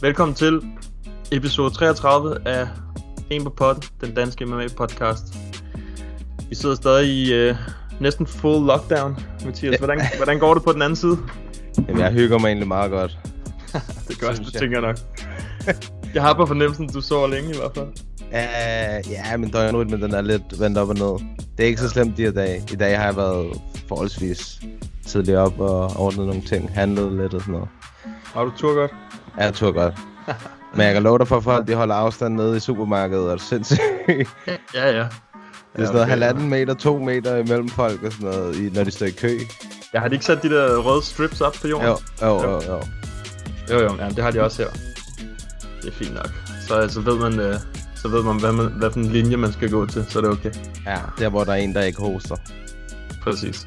Velkommen til episode 33 af En på potten, den danske MMA podcast. Vi sidder stadig i øh, næsten full lockdown. Mathias, hvordan, hvordan går det på den anden side? Jamen, jeg hygger mig egentlig meget godt. Det gør det, tænker jeg nok. Jeg har på fornemmelsen, du sover længe i hvert fald. Uh, ja, men døgnrytmen den er lidt vendt op og ned. Det er ikke så slemt de her dage. I dag har jeg været forholdsvis tidligt op og ordnet nogle ting. Handlet lidt og sådan noget. Har du tur godt? Ja, jeg tror godt. Men jeg kan love dig for, at folk de holder afstand nede i supermarkedet, og det er sindssygt. det Ja, ja. er sådan noget halvanden meter, to meter imellem folk og sådan noget, når de står i kø. Jeg har de ikke sat de der røde strips op på jorden? Jo, jo, jo, jo. Jo, jo, ja, det har de også her. Det er fint nok. Så, så ved man, øh, så ved man, hvad, man, hvad for en linje man skal gå til, så er det okay. Ja, der hvor der er en, der ikke hoster. Præcis.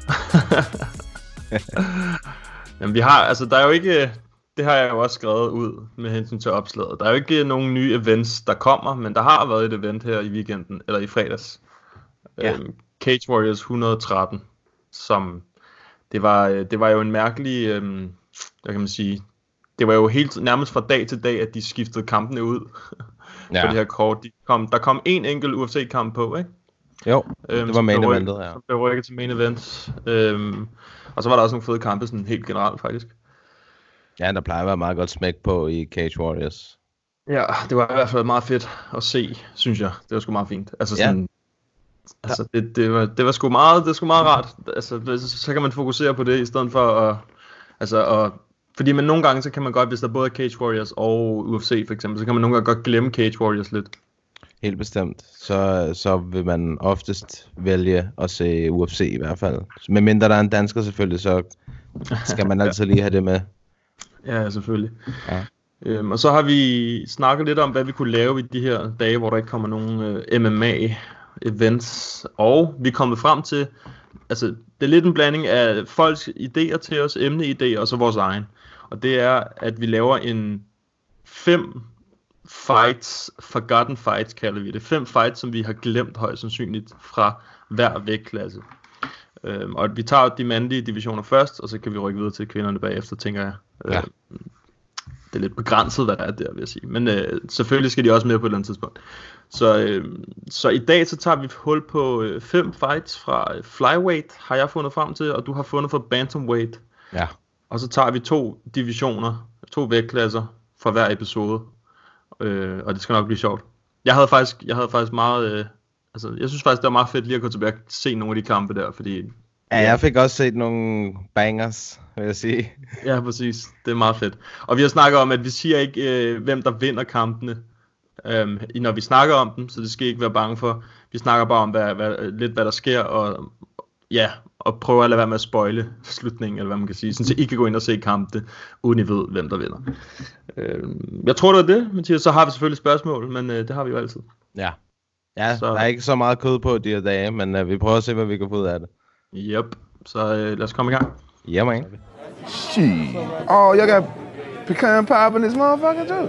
Jamen, vi har, altså, der er jo ikke, det har jeg jo også skrevet ud med hensyn til opslaget. Der er jo ikke nogen nye events, der kommer, men der har været et event her i weekenden, eller i fredags. Ja. Øhm, Cage Warriors 113, som, det var, øh, det var jo en mærkelig, øhm, hvad kan man sige, det var jo helt nærmest fra dag til dag, at de skiftede kampene ud ja. på det her kort. De kom, der kom en enkelt UFC-kamp på, ikke? Jo, Øhm, det var main eventet, ja. Som blev rykket til main event. Øhm, og så var der også nogle fede kampe, sådan helt generelt faktisk. Ja, der plejer at være meget godt smæk på i Cage Warriors. Ja, det var i hvert fald meget fedt at se, synes jeg. Det var sgu meget fint. Altså Ja. sådan, altså det, det, var, det var sgu meget, det var sgu meget rart. Altså, så, så kan man fokusere på det, i stedet for at, altså at, fordi man nogle gange, så kan man godt, hvis der både er Cage Warriors og UFC for eksempel, så kan man nogle gange godt glemme Cage Warriors lidt. Helt bestemt. Så, så vil man oftest vælge at se UFC i hvert fald. Men mindre der er en dansker selvfølgelig, så skal man altid lige have det med. Ja, selvfølgelig. Ja. Øhm, og så har vi snakket lidt om, hvad vi kunne lave i de her dage, hvor der ikke kommer nogen øh, MMA-events. Og vi er kommet frem til, altså det er lidt en blanding af folks idéer til os, emneidéer og så vores egen. Og det er, at vi laver en fem fights, forgotten fights kalder vi det. Fem fights, som vi har glemt højst sandsynligt fra hver vægtklasse. Øhm, og vi tager de mandlige divisioner først, og så kan vi rykke videre til kvinderne bagefter, tænker jeg. Ja. Øhm, det er lidt begrænset, hvad der er der, vil jeg sige. Men øh, selvfølgelig skal de også med på et eller andet tidspunkt. Så, øh, så i dag så tager vi hul på øh, fem fights fra øh, flyweight, har jeg fundet frem til, og du har fundet for bantamweight. Ja. Og så tager vi to divisioner, to vægtklasser fra hver episode. Øh, og det skal nok blive sjovt. Jeg havde faktisk, jeg havde faktisk meget... Øh, altså, jeg synes faktisk, det var meget fedt lige at gå tilbage og se nogle af de kampe der, fordi... Ja, jeg fik også set nogle bangers, vil jeg sige. Ja, præcis. Det er meget fedt. Og vi har snakket om, at vi siger ikke, øh, hvem der vinder kampene, øh, når vi snakker om dem, så det skal I ikke være bange for. Vi snakker bare om, hvad, hvad, lidt hvad der sker, og ja, og prøve at lade være med at spoile slutningen, eller hvad man kan sige, sådan, så I kan gå ind og se kampene, uden I ved, hvem der vinder. Øh, jeg tror, det var det, Mathias. Så har vi selvfølgelig spørgsmål, men øh, det har vi jo altid. Ja. Ja, Så- der er ikke så meget kød på de her dage, men uh, vi prøver at se, hvad vi kan få ud af det. Yep. Så øh, lad os komme i gang. Ja, man. Shit. Oh, y'all got pecan pie in this motherfucker too.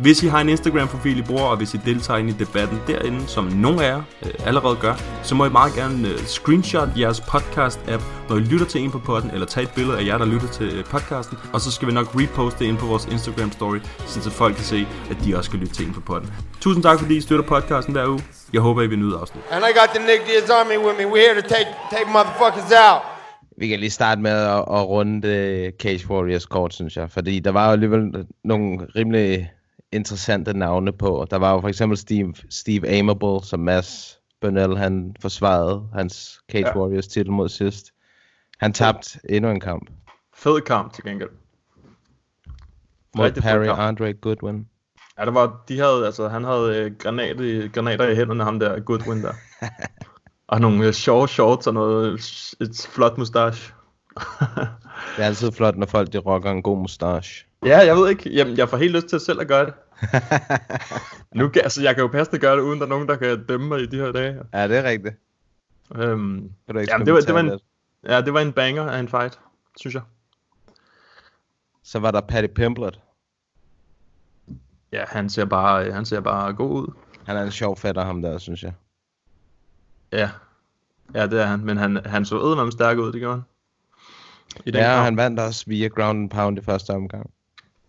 Hvis I har en Instagram-profil, I bruger, og hvis I deltager ind i debatten derinde, som nogle af jer øh, allerede gør, så må I meget gerne øh, screenshot jeres podcast-app, når I lytter til en på podden, eller tage et billede af jer, der lytter til øh, podcasten, og så skal vi nok reposte det ind på vores Instagram-story, så folk kan se, at de også skal lytte til en på podden. Tusind tak, fordi I støtter podcasten hver uge. Jeg håber, I vil nyde afsnit. And I got the Nick Diaz Army with me. We're here to take take motherfuckers out. Vi kan lige starte med at, at runde det Cage Warriors kort, synes jeg. Fordi der var jo alligevel nogle rimelig interessante navne på. Der var jo for eksempel Steve, Steve Amable, som Mads Burnell, han forsvarede hans Cage Ja. Warriors titel mod sidst. Han tabte endnu en kamp Fed kamp til gengæld. mod Rigtig kamp. Andre Goodwin. Ja, der var, de havde, altså, han havde øh, granat i, granater i hænderne, ham der Goodwin der. og nogle øh, short shorts og noget, et flot mustache. Det er altid flot, når folk de rocker en god mustache. Ja, jeg ved ikke, jamen, jeg får helt lyst til selv at gøre det. nu kan, altså, jeg kan jo passende gøre det, uden der er nogen, der kan dømme mig i de her dage. Ja, det er rigtigt. Øhm, Kan du jamen, det var, det var en, lidt? ja, det var en banger af en fight, synes jeg. Så var der Patty Pimblet. Ja, han ser bare, han ser bare god ud. Han er en sjov fætter, ham der, synes jeg. Ja, ja det er han, men han, han så eddermame stærk ud, det gjorde han. I den Ja, kamp. han vandt også via ground and pound i første omgang.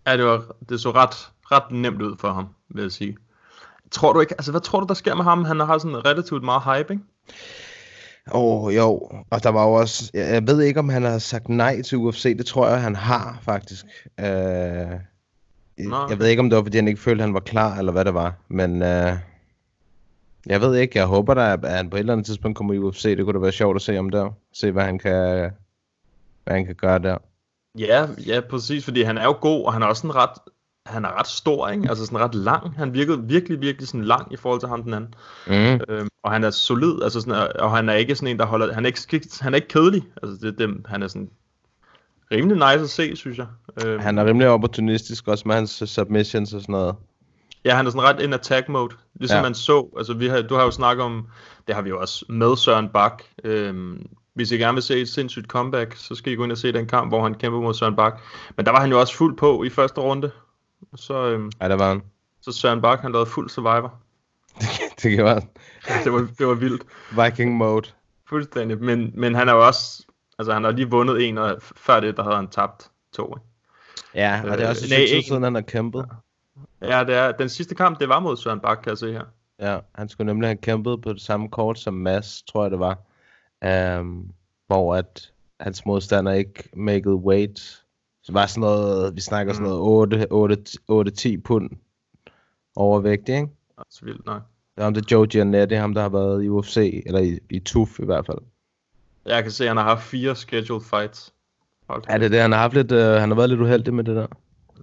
Ja, det, var, det så ret, ret nemt ud for ham, vil jeg sige. Tror du ikke, altså hvad tror du, der sker med ham? Han har sådan relativt meget hype, ikke? Åh, oh, jo. Og der var jo også... Jeg, ved ikke, om han har sagt nej til UFC. Det tror jeg, han har, faktisk. Øh, Nå. jeg ved ikke, om det var, fordi han ikke følte, han var klar, eller hvad det var. Men øh, jeg ved ikke. Jeg håber da, at han på et eller andet tidspunkt kommer i UFC. Det kunne da være sjovt at se om der. Se, hvad han kan, hvad han kan gøre der. Ja, ja, præcis, fordi han er jo god, og han er også sådan ret, han er ret stor, ikke? Altså sådan ret lang. Han virkede virkelig, virkelig sådan lang i forhold til ham den anden. Mm. Øhm, og han er solid, altså sådan, og han er ikke sådan en, der holder, han er ikke, han er ikke kedelig. Altså det, det, han er sådan rimelig nice at se, synes jeg. Øhm, Han er rimelig opportunistisk, også med hans submissions og sådan noget. Ja, han er sådan ret in attack mode. Ligesom ja. man så, altså vi har, du har jo snakket om, det har vi jo også med Søren Bak. Øhm, hvis I gerne vil se et sindssygt comeback, så skal I gå ind og se den kamp, hvor han kæmper mod Søren Bak. Men der var han jo også fuld på i første runde. Så, øhm, Ja, der var han. så Søren Bak, han lavede fuld survivor. Det gjorde han. Det var, det var vildt. Viking mode. Fuldstændig. Men, men han er jo også, altså han har lige vundet en, og før det, der havde han tabt to. Ikke? Ja, og det er også Øh, nej, tid siden, han har kæmpet. Ja, det er, den sidste kamp, det var mod Søren Bak, kan jeg se her. Ja, han skulle nemlig have kæmpet på det samme kort som Mads, tror jeg det var. Um, hvor at hans modstander ikke maked weight. Så var sådan noget, vi snakker sådan noget 8-10 pund overvægtig, ikke? Altså vildt nok. Det er ham, det er Joe Giannetti, ham der har været i UFC, eller i, i TUF i hvert fald. Jeg kan se, at han har haft fire scheduled fights. Hold Ja, det er det, han har haft lidt, uh, han har været lidt uheldig med det der.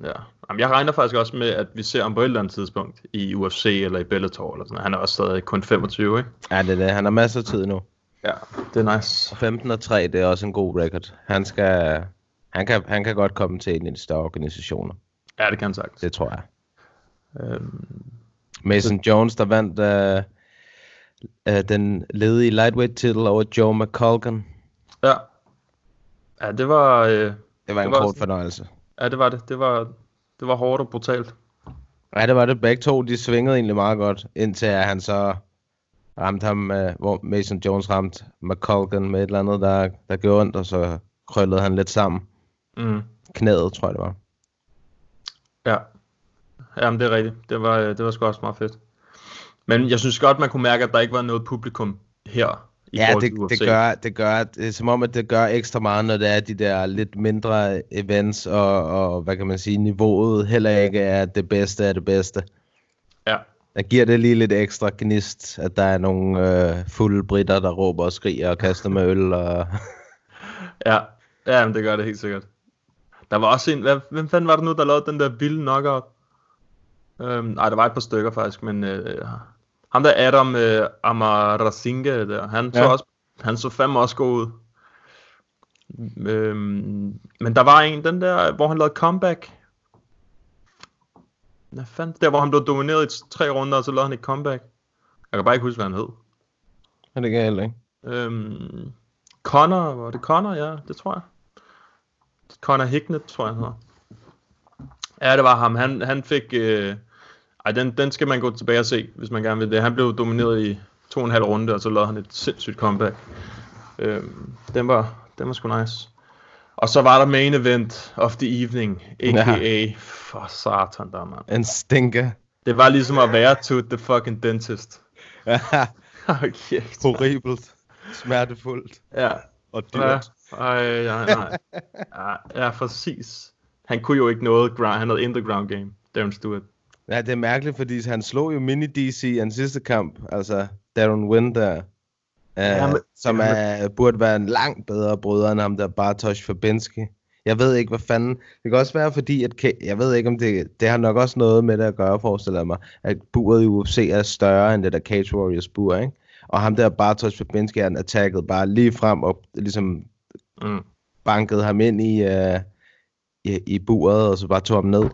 Ja. Jamen, jeg regner faktisk også med, at vi ser ham på et eller andet tidspunkt i UFC eller i Bellator eller sådan. Han er også stadig kun 25, ikke? Ja, det er det, han har masser af tid nu. Ja, det er nice. 15 og 3, det er også en god record. Han skal, han kan, han kan godt komme til en af de større organisationer. Ja, det kan han sagtens. Det tror jeg. Øhm, Mason Jones, der vandt uh, uh, den ledige lightweight titel over Joe McColgan. ja. Ja, det var... Øh, Det var en var kort fornøjelse. ja, det var det. Det var, det var hårdt og brutalt. Ja, det var det. Begge to, de svingede egentlig meget godt, indtil han så ramte ham, uh, hvor Mason Jones ramte McColgan med et eller andet, der, der gjorde ondt, og så krøllede han lidt sammen. Mm. Knæet, tror jeg det var. Ja. Jamen, det er rigtigt. Det var, øh, det var sgu også meget fedt. Men jeg synes godt, man kunne mærke, at der ikke var noget publikum her. I Ja, det, det, gør, det gør, det som om, at det gør ekstra meget, når det er de der lidt mindre events, og, og hvad kan man sige, niveauet heller ikke er det bedste af det bedste. Ja. Der giver det lige lidt ekstra gnist, at der er nogle øh, fulde britter, der råber og skriger og kaster med øl. Og... Ja, ja men det gør det helt sikkert. Der var også en, hvad, hvem fanden var det nu, der lavede den der vilde knockout? Øhm, nej, der var et par stykker faktisk, men øh, ham der Adam øh, Amarasinga der, han så Ja. også, han så fandme også god ud. Øhm, men der var en, den der, hvor han lavede comeback. Hvad fanden? Der, hvor han blev domineret i tre runder, og så lavede han et comeback. Jeg kan bare ikke huske, hvad han hed. Men det kan jeg heller ikke. Øhm, Connor, var det Connor? Ja, det tror jeg. Connor Hicknet, tror jeg han hedder. Ja, det var ham. Han, han fik... Øh... Ej, den, den skal man gå tilbage og se, hvis man gerne vil det. Han blev domineret i to og en halv runde, og så lavede han et sindssygt comeback. Øhm, den, var, den var sgu nice. Og så var der main event of the evening, a.k.a. Ja. For satan der, mand. En stinker. Det var ligesom at være to the fucking dentist. Hold kæft. Horribelt. Smertefuldt. Ja, Og Ja, ej, ja, nej. Ja, ja, præcis. Han kunne jo ikke noget ground, han havde in the ground game, Darren Stewart. Ja, det er mærkeligt, fordi han slog jo mini DC i den sidste kamp, altså Darren Wynn der, uh, ja, men, som er, burde være en langt bedre bryder end ham der Bartosz Fabinski. Jeg ved ikke, hvad fanden... Det kan også være, fordi... At, jeg ved ikke, om det... Det har nok også noget med det at gøre, forestiller jeg mig. At buret i UFC er større end det der Cage Warriors bur, ikke? Og ham der Bartosz Fabinski, han attackede bare lige frem og ligesom mm. bankede ham ind i, uh, i, i buret, og så bare tog ham ned.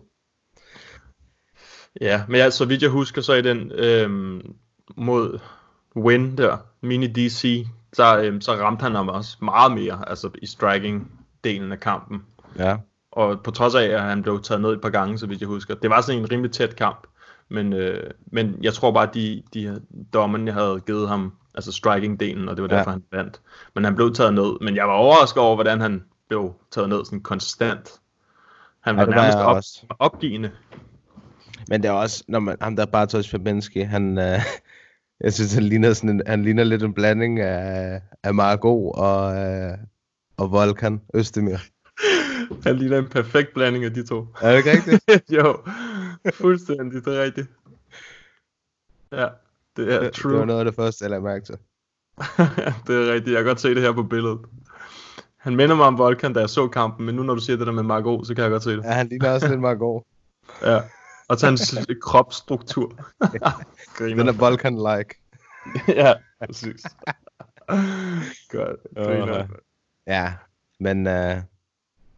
Ja, men ja, så vidt jeg husker, så i den øhm, mod Win der, Mini DC, så, øhm, så ramte han ham også meget mere, altså i striking-delen af kampen. Ja. Og på trods af, at han blev taget ned et par gange, så vidt jeg husker. Det var sådan en rimelig tæt kamp. Men, øh, men jeg tror bare, at de, de dommerne havde givet ham altså striking-delen, og det var derfor, ja. han vandt. Men han blev taget ned. Men jeg var overrasket over, hvordan han blev taget ned sådan konstant. Han var, ja, var nærmest op, også. opgivende. Men det er også, når man, ham der Bartosz Fabinski, han, øh, jeg synes, han ligner, sådan en, han ligner lidt en blanding af, af Margot og, øh, og Volkan Østemir. Han ligner en perfekt blanding af de to. Er det ikke rigtigt? jo, fuldstændig, det er rigtigt. Ja, det er det, true. Det var noget af det første, jeg lagde mærke til. det er rigtigt, jeg kan godt se det her på billedet. Han minder mig om Volkan, da jeg så kampen, men nu når du siger det der med Margot, så kan jeg godt se det. Ja, han ligner også lidt Margot. ja, og til hans kropsstruktur. Den er Volkan-like. ja, præcis. Godt, griner. Ja, men uh,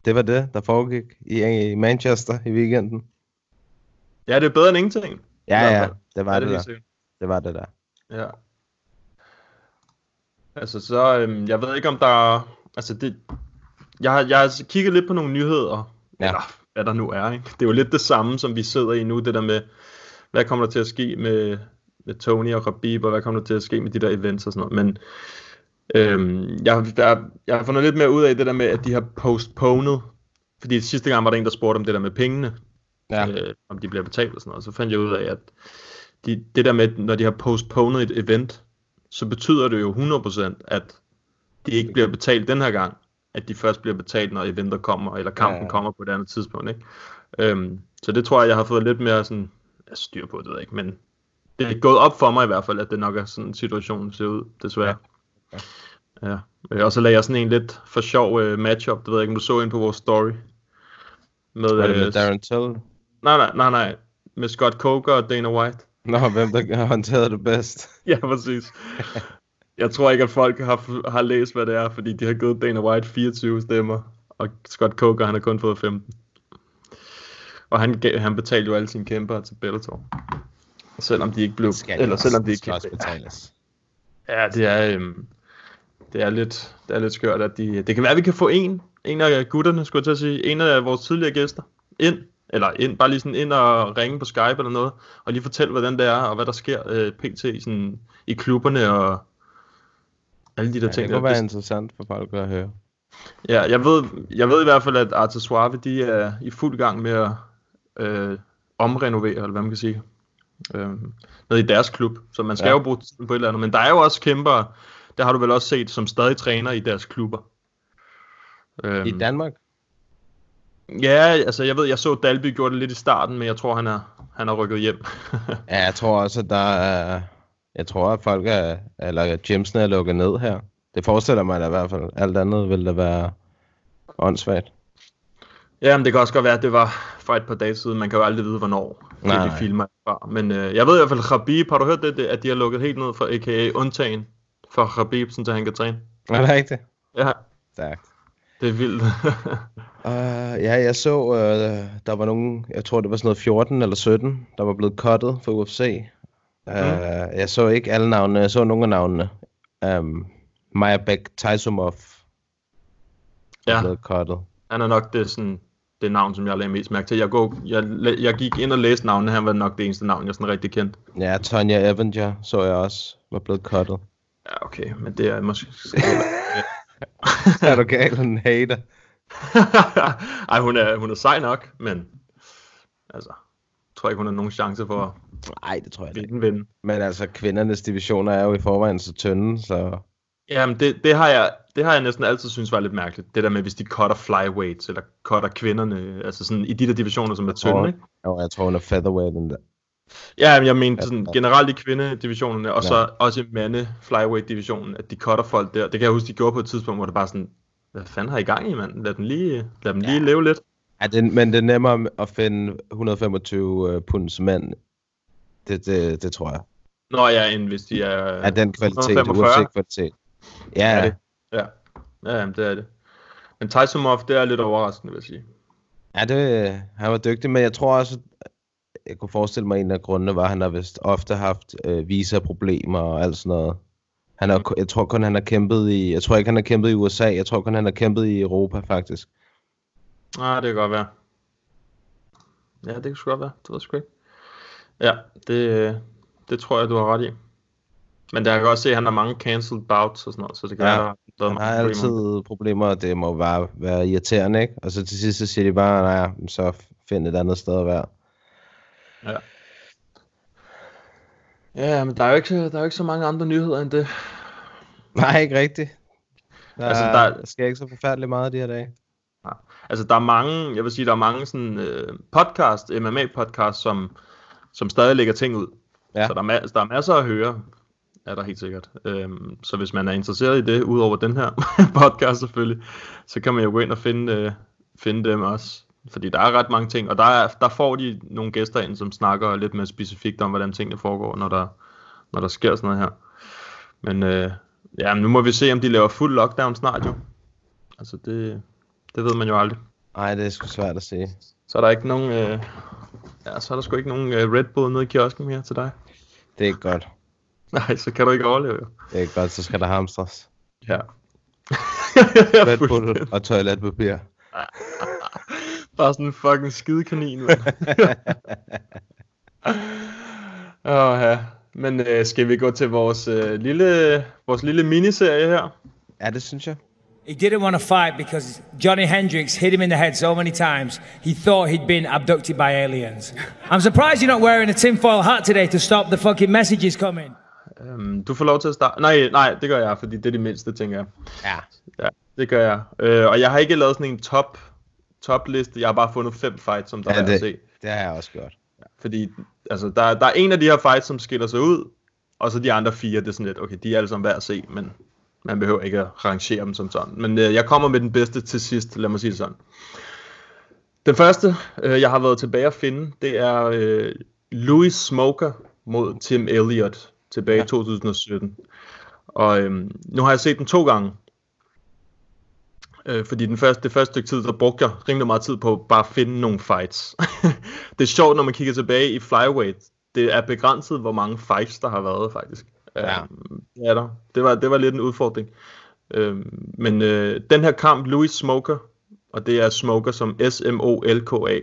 det var det, der foregik i, i Manchester i weekenden. Ja, det er bedre end ingenting. Ja, ja, det var ja, det, det der. Det var det der. Ja. Altså så, øhm, jeg ved ikke om der, altså det, jeg har, jeg har kigget lidt på nogle nyheder, ja. eller hvad der nu er, ikke? Det er jo lidt det samme, som vi sidder i nu, det der med, hvad kommer der til at ske med, med Tony og Rabib, og hvad kommer der til at ske med de der events og sådan noget, men øhm, jeg, jeg, jeg har fundet lidt mere ud af det der med, at de har postponed, fordi sidste gang var der en, der spurgte om det der med pengene, ja. øh, om de bliver betalt og sådan noget, så fandt jeg ud af, at de, det der med, når de har postponed et event, så betyder det jo 100%, at de ikke bliver betalt den her gang, at de først bliver betalt, når eventer kommer, eller kampen ja. kommer på et andet tidspunkt. Ikke? Øhm, så det tror jeg, jeg har fået lidt mere sådan, jeg styr på det, ved jeg ikke, men det er gået op for mig i hvert fald, at det nok er sådan, situationen ser ud, desværre. Ja. ja. ja. Og så lagde jeg sådan en lidt for sjov uh, matchup, det ved jeg ikke, om du så ind på vores story. Med, Var det med uh, Darren Till? Nej, nej, nej, nej. Med Scott Coker og Dana White. Nå, hvem der har håndteret det bedst. ja, præcis. Jeg tror ikke, at folk har, har læst, hvad det er, fordi de har givet Dana White 24 stemmer, og Scott Coker, han har kun fået 15. Og han, han betalte jo alle sine kæmper til Bellator. Selvom de ikke blev... Skal eller selvom de ikke også betales. Ja, det er, øhm, det er lidt, det er lidt skørt, at de... Det kan være, at vi kan få en, en af gutterne, skulle jeg til at sige, en af vores tidligere gæster, ind eller ind, bare lige sådan ind og ringe på Skype eller noget, og lige fortælle, hvordan det er, og hvad der sker øh, pt. I, sådan, i klubberne, og alle de der ja, ting. Det kunne være interessant for folk at høre. Ja, jeg ved, jeg ved i hvert fald, at Arte Suave, de er i fuld gang med at øh, omrenovere, eller hvad man kan sige, øh, ned i deres klub. Så man skal ja. jo bruge tiden på et eller andet. Men der er jo også kæmper, der har du vel også set, som stadig træner i deres klubber. I Danmark? Ja, altså jeg ved, jeg så Dalby gjorde det lidt i starten, men jeg tror, han er, han er rykket hjem. ja, jeg tror også, at der er, jeg tror, at folk er, eller Jamesen er lukket ned her. Det forestiller mig da i hvert fald. Alt andet vil da være åndssvagt. Ja, men det kan også godt være, at det var for et par dage siden. Man kan jo aldrig vide, hvornår nej, de filmer fra. Men øh, jeg ved i hvert fald, Khabib, har du hørt det, at de har lukket helt ned for AKA undtagen for Khabib, så han kan træne? Er det rigtigt? Ja. Stærkt. Det er vildt. uh, ja, jeg så, uh, der var nogen, jeg tror det var sådan noget 14 eller 17, der var blevet cuttet for UFC. Uh, mm. Jeg så ikke alle navnene, jeg så nogle af navnene. Um, Maja Bek Taisumov ja. blevet cuttet. Han er nok det, sådan, det navn, som jeg lagde mest mærke til. Jeg, går, jeg, jeg gik ind og læste navnene, han var nok det eneste navn, jeg sådan rigtig kendt. Ja, Tonya Avenger så jeg også, var blevet cuttet. Ja, okay, men det er måske... er du galt, en hater? Ej, hun er, hun er sej nok, men altså, tror ikke, hun har nogen chance for at Nej, det tror jeg ikke. Vinde. Men altså, kvindernes divisioner er jo i forvejen så tynde, så... Jamen, det, det, har jeg, det har jeg næsten altid synes var lidt mærkeligt. Det der med, hvis de cutter flyweights, eller cutter kvinderne, altså sådan i de der divisioner, som er tynde, ikke? Jo, jeg tror, hun er featherweight. Den der. Ja, men jeg mente sådan generelt i kvindedivisionerne, og så Ja. også i mande flyweight divisionen, at de cutter folk der. Det kan jeg huske, de gjorde på et tidspunkt, hvor det bare sådan, hvad fanden har I gang i, mand? Lad dem lige, lad dem lige leve lidt. Ja, det, men det er nemmere at finde 125 øh, punds mænd. Det, det, det tror jeg. Nå ja, end hvis de er... Er den kvalitet, 145. uanset kvalitet. Ja, ja. det? Ja, ja jamen, det er det. Men Taisumov, det er lidt overraskende, vil jeg sige. ja det, han var dygtig, men jeg tror også, jeg kunne forestille mig, at en af grundene var, at han har vist ofte haft øh, visa-problemer og alt sådan noget. Han har, jeg tror kun, han har kæmpet i... Jeg tror ikke, han har kæmpet i USA. Jeg tror kun, han har kæmpet i Europa, faktisk. Ah, det kan godt være. Ja, det kan sgu godt være. Det ved jeg sgu ikke. Ja, det, det tror jeg, du har ret i. Men der kan godt se, at han har mange cancelled bouts og sådan noget, så det kan Ja, være, der er Han har problemer. altid problemer, og det må bare være irriterende, ikke? Og så til sidst, så siger de bare, nej, så find et andet sted at være. Ja. Ja, men der er, jo ikke, der er jo ikke så mange andre nyheder end det. Nej, ikke rigtigt. Der, Altså, altså, der... der sker ikke så forfærdeligt meget de her dage. Altså, der er mange, jeg vil sige, der er mange sådan øh, podcast, MMA-podcast, som, som stadig lægger ting ud. Ja. Så der er, der er masser at høre, er der helt sikkert. Øhm, så hvis man er interesseret i det, udover den her podcast selvfølgelig, så kan man jo gå ind og finde, øh, finde dem også. Fordi der er ret mange ting, og der, er, der får de nogle gæster ind, som snakker lidt mere specifikt om, hvordan tingene foregår, når der, når der sker sådan noget her. Men øh, ja, nu må vi se, om de laver fuld lockdown snart jo. Altså det, det ved man jo aldrig. Nej, det er sgu svært at sige. Så er der ikke nogen, øh, ja, så er der sgu ikke nogen øh, Red Bull nede i kiosken mere til dig. Det er ikke godt. Nej, så kan du ikke overleve jo. Det er ikke godt, så skal der hamstres. Ja. Red Bull og toiletpapir. Bare sådan en fucking skidekanin, mand. Åh, ja. Men øh, skal vi gå til vores, øh, lille, vores lille miniserie her? Ja, det synes jeg. He didn't want to fight because Johnny Hendricks hit him in the head so many times he thought he'd been abducted by aliens. I'm surprised you're not wearing a tinfoil hat today to stop the fucking messages coming. Um, du får lov til at starte. Nej, nej, det gør jeg, fordi det er de mindste, tænker jeg. Ja. Ja, det gør jeg. Øh, og jeg har ikke lavet sådan en top, top liste. Jeg har bare fundet fem fights, som der Ja, er værd at det, se. det har jeg også gjort. Fordi altså, der, der er en af de her fights, som skiller sig ud, og så de andre fire, det er sådan lidt, okay, de er alle sammen værd at se, men man behøver ikke at rangere dem som sådan. Men øh, jeg kommer med den bedste til sidst, lad mig sige det sådan. Den første, øh, jeg har været tilbage at finde, det er øh, Louis Smoker mod Tim Elliott tilbage i 2017. Og øh, nu har jeg set den to gange. Øh, fordi den første, det første stykke tid, der brugte jeg rimelig meget tid på bare at finde nogle fights. det er sjovt, når man kigger tilbage i flyweight. Det er begrænset, hvor mange fights, der har været, faktisk. Ja. Øhm, ja der. Det var, det var lidt en udfordring. Øh, men øh, den her kamp, Louis Smoker, og det er Smoker som S-M-O-L-K-A,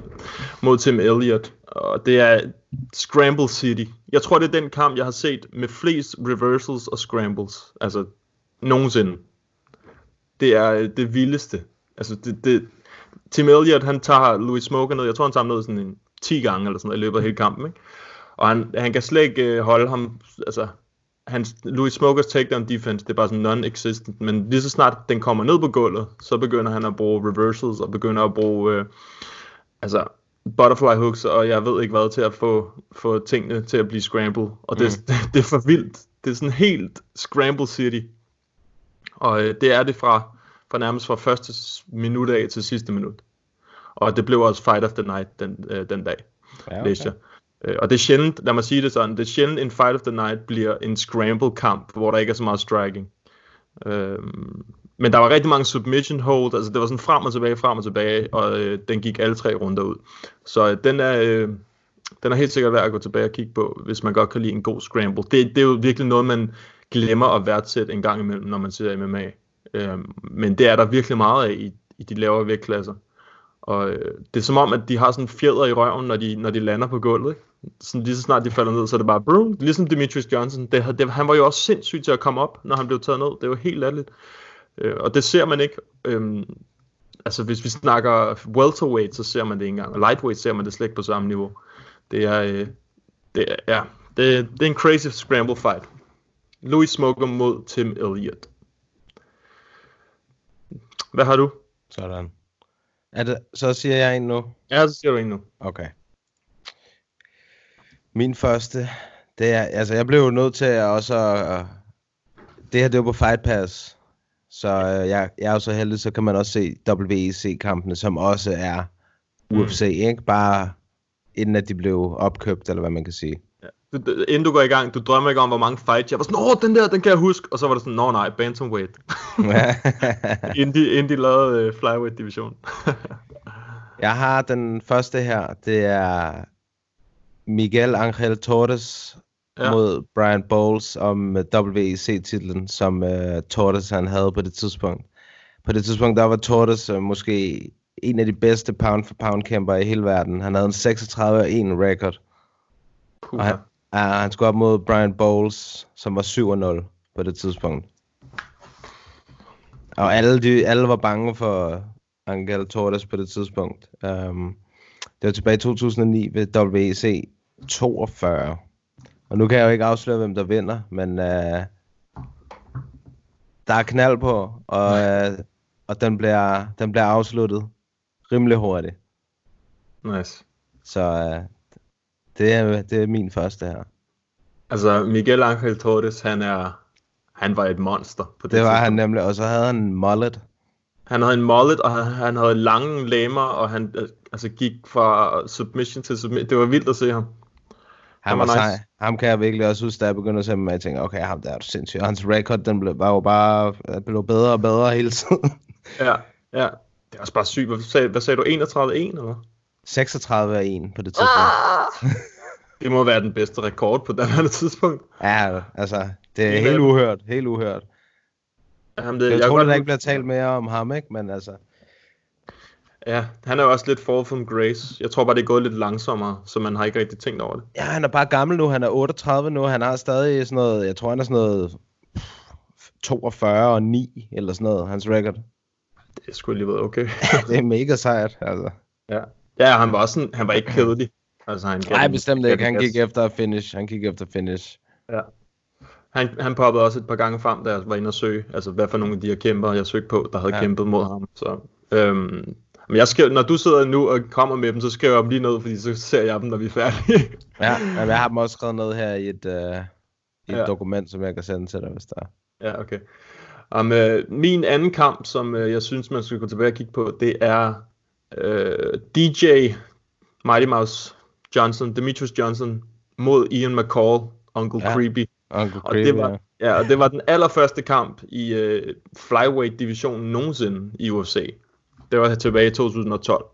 mod Tim Elliott. Og det er Scramble City. Jeg tror, det er den kamp, jeg har set med flest reversals og scrambles. Altså, nogensinde. Det er øh, det vildeste. Altså, det, det, Tim Elliott, han tager Louis Smoker ned. Jeg tror, han tager ham ned sådan en 10 gange eller sådan noget, i løbet af hele kampen. Ikke? Og han, han kan slet ikke øh, holde ham, altså, hans, Louis Smokers takedown defense, det er bare sådan non-existent, men lige så snart den kommer ned på gulvet, så begynder han at bruge reversals, og begynder at bruge, øh, altså, butterfly hooks, og jeg ved ikke hvad, til at få, få tingene til at blive scramble, og det, mm. det, det er for vildt. Det er sådan helt scramble city. Og øh, det er det fra, fra nærmest fra første minut af til sidste minut. Og det blev også fight of the night den, øh, den dag, Ja, okay. læste jeg. Øh, og det er sjældent, lad mig sige det sådan, det er sjældent en fight of the night bliver en scramble kamp, hvor der ikke er så meget striking. Øhm, men der var rigtig mange submission hold, altså det var sådan frem og tilbage, frem og tilbage, og øh, den gik alle tre runder ud. Så øh, den er, øh, den er helt sikkert værd at gå tilbage og kigge på, hvis man godt kan lide en god scramble. Det, det er jo virkelig noget, man glemmer at værdsætte en gang imellem, når man ser MMA. Øhm, men det er der virkelig meget af i, i de lavere vægtklasser. Og øh, det er som om, at de har sådan fjeder i røven, når de, når de lander på gulvet. Ikke? Sådan lige så snart de falder ned, så er det bare brum. Ligesom Demetrius Johnson. Det, det, han var jo også sindssyg til at komme op, når han blev taget ned. Det var helt latterligt. Øh, og det ser man ikke. Øhm, altså hvis vi snakker welterweight, så ser man det ikke engang. Og lightweight ser man det slet ikke på samme niveau. Det er, øh, det er, ja, det, det er en crazy scramble fight. Louis Smoker mod Tim Elliott. Hvad har du? Sådan. Er det, så siger jeg en nu. Ja, så siger du en nu. Okay. Min første, det er, altså jeg blev nødt til at også, det her det var på Fight Pass, så uh, jeg, jeg er jo så heldig, så kan man også se WEC-kampene, som også er UFC, ikke? Bare inden at de blev opkøbt, eller hvad man kan sige. Du, du, inden du går i gang, du drømmer ikke om, hvor mange fights. Jeg var sådan, åh, den der, den kan jeg huske. Og så var det sådan, nå nej, bantamweight. inden, de, inden de lavede uh, flyweight division. Jeg har den første her, det er Miguel Angel Torres Ja. mod Brian Bowles om øh, WEC-titlen, som uh, Torres han havde på det tidspunkt. På det tidspunkt, der var Torres uh, måske en af de bedste pound-for-pound kæmper i hele verden. Han havde en 36-1 record, Puh, og han, uh, han skulle op mod Brian Bowles, som var 7-0 på det tidspunkt. Og alle, de, alle var bange for Angel Torres på det tidspunkt. Um, det var tilbage i 2009 ved WEC 42. Og nu kan jeg jo ikke afsløre, hvem der vinder, men uh, der er knald på, og, uh, og den, bliver, den bliver afsluttet rimelig hurtigt. nice. Så uh, det, er, det er min første her. Altså, Miguel Angel Torres, han er, han var et monster på det, Det var han tidspunkt. nemlig, og så havde han en mullet. Han havde en mullet, og han, han havde lange lemmer, og han øh, altså, gik fra submission til submission. Det var vildt at se ham. Han var var nice. sej. Ham kan jeg virkelig også huske, da jeg begyndte at se ham, og jeg tænkte, okay, ham der er du sindssyg. Og Hans record, den blev, var jo bare blev bedre og bedre hele tiden. Ja, ja. Det er også bare sygt. Hvad sagde, hvad sagde du? 31-1, eller? 36 er 1 på det tidspunkt. Det må være den bedste rekord på her tidspunkt. Ja, altså, det er Helt uhørt. Helt uhørt. Jamen, det, Jeg, kan tror, godt der ikke bliver talt mere om ham, ikke? Men altså, Ja, han er jo også lidt fall from grace. Jeg tror bare, det er gået lidt langsommere, så man har ikke rigtig tænkt over det. ja, han er bare gammel nu. Han er 38 nu. Han har stadig sådan noget, jeg tror, han er sådan noget 42 og 9 eller sådan noget, hans record. Det er sgu alligevel okay. Det er mega sejt, altså. ja. ja, han var også sådan, han var ikke kedelig. Altså, han Nej, bestemt ikke. Han gik efter finish. Han gik efter finish. Ja. Han, han poppede også et par gange frem, da jeg var inde og søge, altså hvad for nogle af de her kæmper, jeg søgte på, der havde. Ja. kæmpet mod ham. Så, øhm, men jeg skrev, når du sidder nu og kommer med dem, så skriver jeg dem lige ned, fordi så ser jeg dem, når vi er færdige. Ja, men jeg har dem også skrevet ned her i et, uh, i et Ja. ja. dokument, som jeg kan sende til dig, hvis der er. ja, okay. Um, øh, min anden kamp, som øh, jeg synes, man skal gå tilbage og kigge på, det er øh, DJ Mighty Mouse Johnson, Demetrius Johnson, mod Ian McCall, Uncle ja. Ja. Creepy. Uncle Og Creepy, det, var, ja, og det var den allerførste kamp i øh, flyweight-divisionen nogensinde i UFC. Det var tilbage i 2012.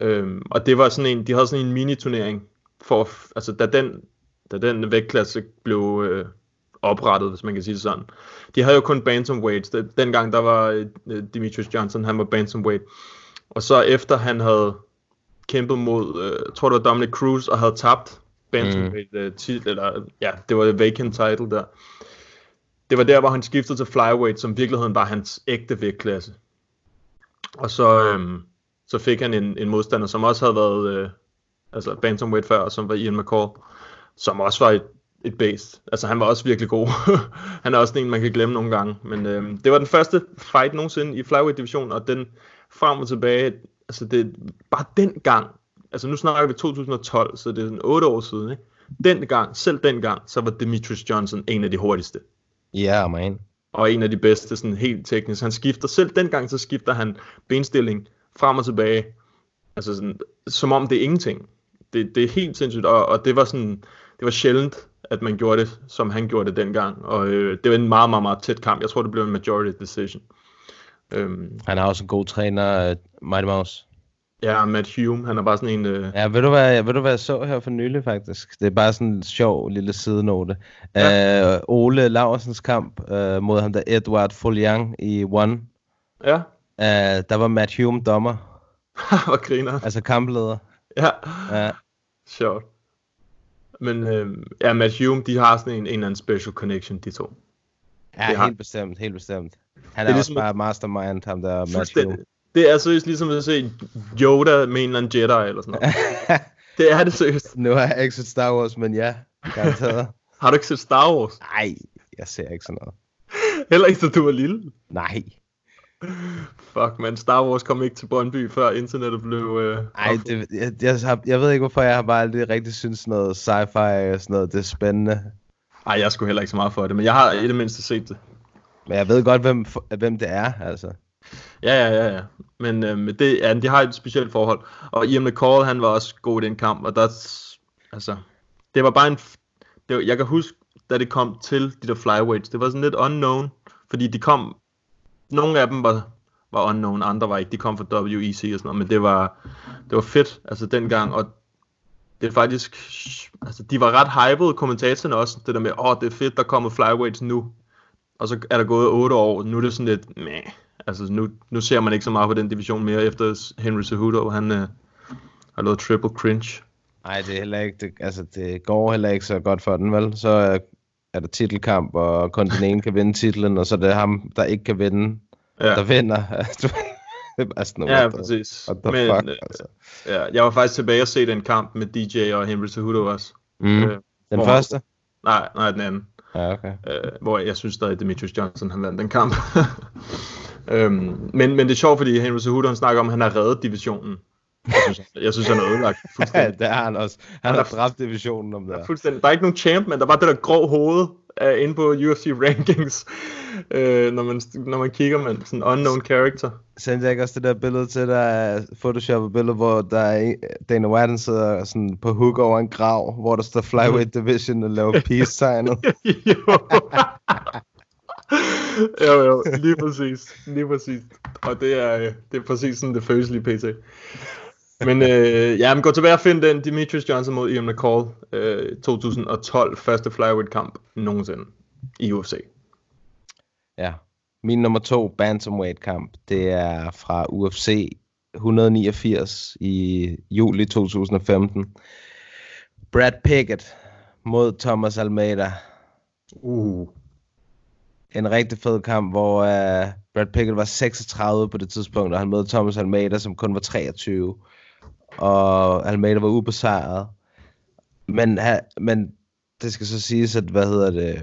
Øhm, og det var sådan en, de havde sådan en mini-turnering, for, altså da den, da den vægtklasse blev øh, oprettet, hvis man kan sige det sådan. De havde jo kun bantamweights. Den, dengang der var øh, Demetrius Johnson, han var bantamweight. Og så efter han havde kæmpet mod, øh, jeg tror det var Dominic Cruz, og havde tabt bantamweight mm. titel, eller ja, det var vacant title der. Det var der, hvor han skiftede til flyweight, som i virkeligheden var hans ægte vægtklasse. Og så, øhm, så fik han en, en modstander, som også havde været øh, altså bantamweight før, som var Ian McCall, som også var et, et base. Altså han var også virkelig god. han er også en, man kan glemme nogle gange. Men øhm, det var den første fight nogensinde i flyweight-divisionen, og den frem og tilbage, altså det bare den gang, altså nu snakker vi 2012, så det er sådan 8 år siden, ikke? Den gang, selv den gang, så var Demetrius Johnson en af de hurtigste Ja, yeah, man og en af de bedste, sådan helt teknisk. Han skifter selv dengang, så skifter han benstilling frem og tilbage, altså sådan, som om det er ingenting. Det, det er helt sindssygt, og, og det var sådan, det var sjældent, at man gjorde det, som han gjorde det dengang, og øh, det var en meget, meget, meget tæt kamp. Jeg tror, det blev en majority decision. Øhm, Han har også en god træner, uh, Mighty Mouse ja, Matt Hume, han er bare sådan en, øh, Ja, ved du, hvad, ved du hvad jeg så her for nylig faktisk? Det er bare sådan en sjov lille sidenote. Ja. Uh, Ole Laursens kamp uh, mod ham der Edward Foliang i One. ja, Uh, der var Matt Hume dommer, hvor griner. altså kampleder. Ja, Ja, sjovt. Men øh, ja, Matt Hume, de har sådan en, en eller anden special connection, de to. ja Det har- helt bestemt, helt bestemt. Han Det er, er også ligesom- bare mastermind, ham der Matt Hume. Det er seriøst ligesom at se Yoda med en eller anden Jedi eller sådan noget. det er det seriøst. nu har jeg ikke set Star Wars, men ja, garanteret. Har du ikke set Star Wars? Nej, jeg ser ikke sådan noget. Heller ikke, da du var lille. Nej. Fuck, man. Star Wars kom ikke til Brøndby, før internettet blev... Øh, Ej, det, jeg, jeg, jeg ved ikke, hvorfor jeg har bare aldrig rigtig synes noget sci-fi og sådan noget, det er spændende. Ej, jeg skulle heller ikke så meget for det, men jeg har i det mindste set det. Men jeg ved godt, hvem, hvem det er, altså. Ja, ja, ja, ja. Men øhm, det, ja, de har et specielt forhold. Og Ian McCall, han var også god i den kamp, og der, altså, det var bare en, det var, jeg kan huske, da det kom til de der flyweights, det var sådan lidt unknown, fordi de kom, nogle af dem var, var unknown, andre var ikke, de kom fra WEC og sådan noget, men det var, det var fedt, altså dengang, og det er faktisk, altså de var ret hypede, kommentatorerne også, det der med, åh, oh, det er fedt, der kommer flyweights nu, og så er der gået 8 år, nu er det sådan lidt, meh, altså nu, nu ser man ikke så meget på den division mere, efter Henry Cejudo, han øh, har lavet triple cringe. Nej, det er heller ikke, det, altså det går heller ikke så godt for den, vel? Så er, er der titelkamp, og kun den ene kan vinde titlen, og så er det ham, der ikke kan vinde, ja. der vinder. altså, no, ja, præcis. What the Men, fuck, øh, altså. Ja, jeg var faktisk tilbage og se den kamp med DJ og Henry Cejudo også. Mm. Øh, Den første? Nej, nej, den anden. Ja, okay. Øh, hvor jeg synes stadig, at Demetrius Johnson han vandt den kamp. øhm, men, men det er sjovt, fordi Henry Cejudo han snakker om, at han har reddet divisionen. Jeg synes, jeg synes han er ødelagt Ja, fuldstændig. det er han også. Han har dræbt divisionen om det. her. fuldstændig. Der er ikke nogen champ, men der er bare det der grå hoved uh, inde på UFC rankings, øh, når, man, når man kigger med sådan en unknown character. Sendte jeg ikke også det der billede til dig, photoshoppet billede, hvor der er Dana White han sidder sådan på hook over en grav, hvor der står Flyweight Division og laver peace-tegnet. jo. jo, jo, lige præcis. Lige præcis. Og det er, øh, det er præcis sådan, det føles lige pt. Men øh, ja, men gå tilbage og find den Demetrius Johnson mod Ian McCall. Øh, 2012, første flyweight kamp nogensinde i UFC. Ja. Min nummer to bantamweight kamp, det er fra UFC 189 i juli 2015. Brad Pickett mod Thomas Almeida. Uh. En rigtig fed kamp, hvor uh, Brad Pickett var 36 på det tidspunkt, og han mødte Thomas Almeida, som kun var 23. Og Almeida var ubesejret. Men, ha, men det skal så siges, at hvad hedder det,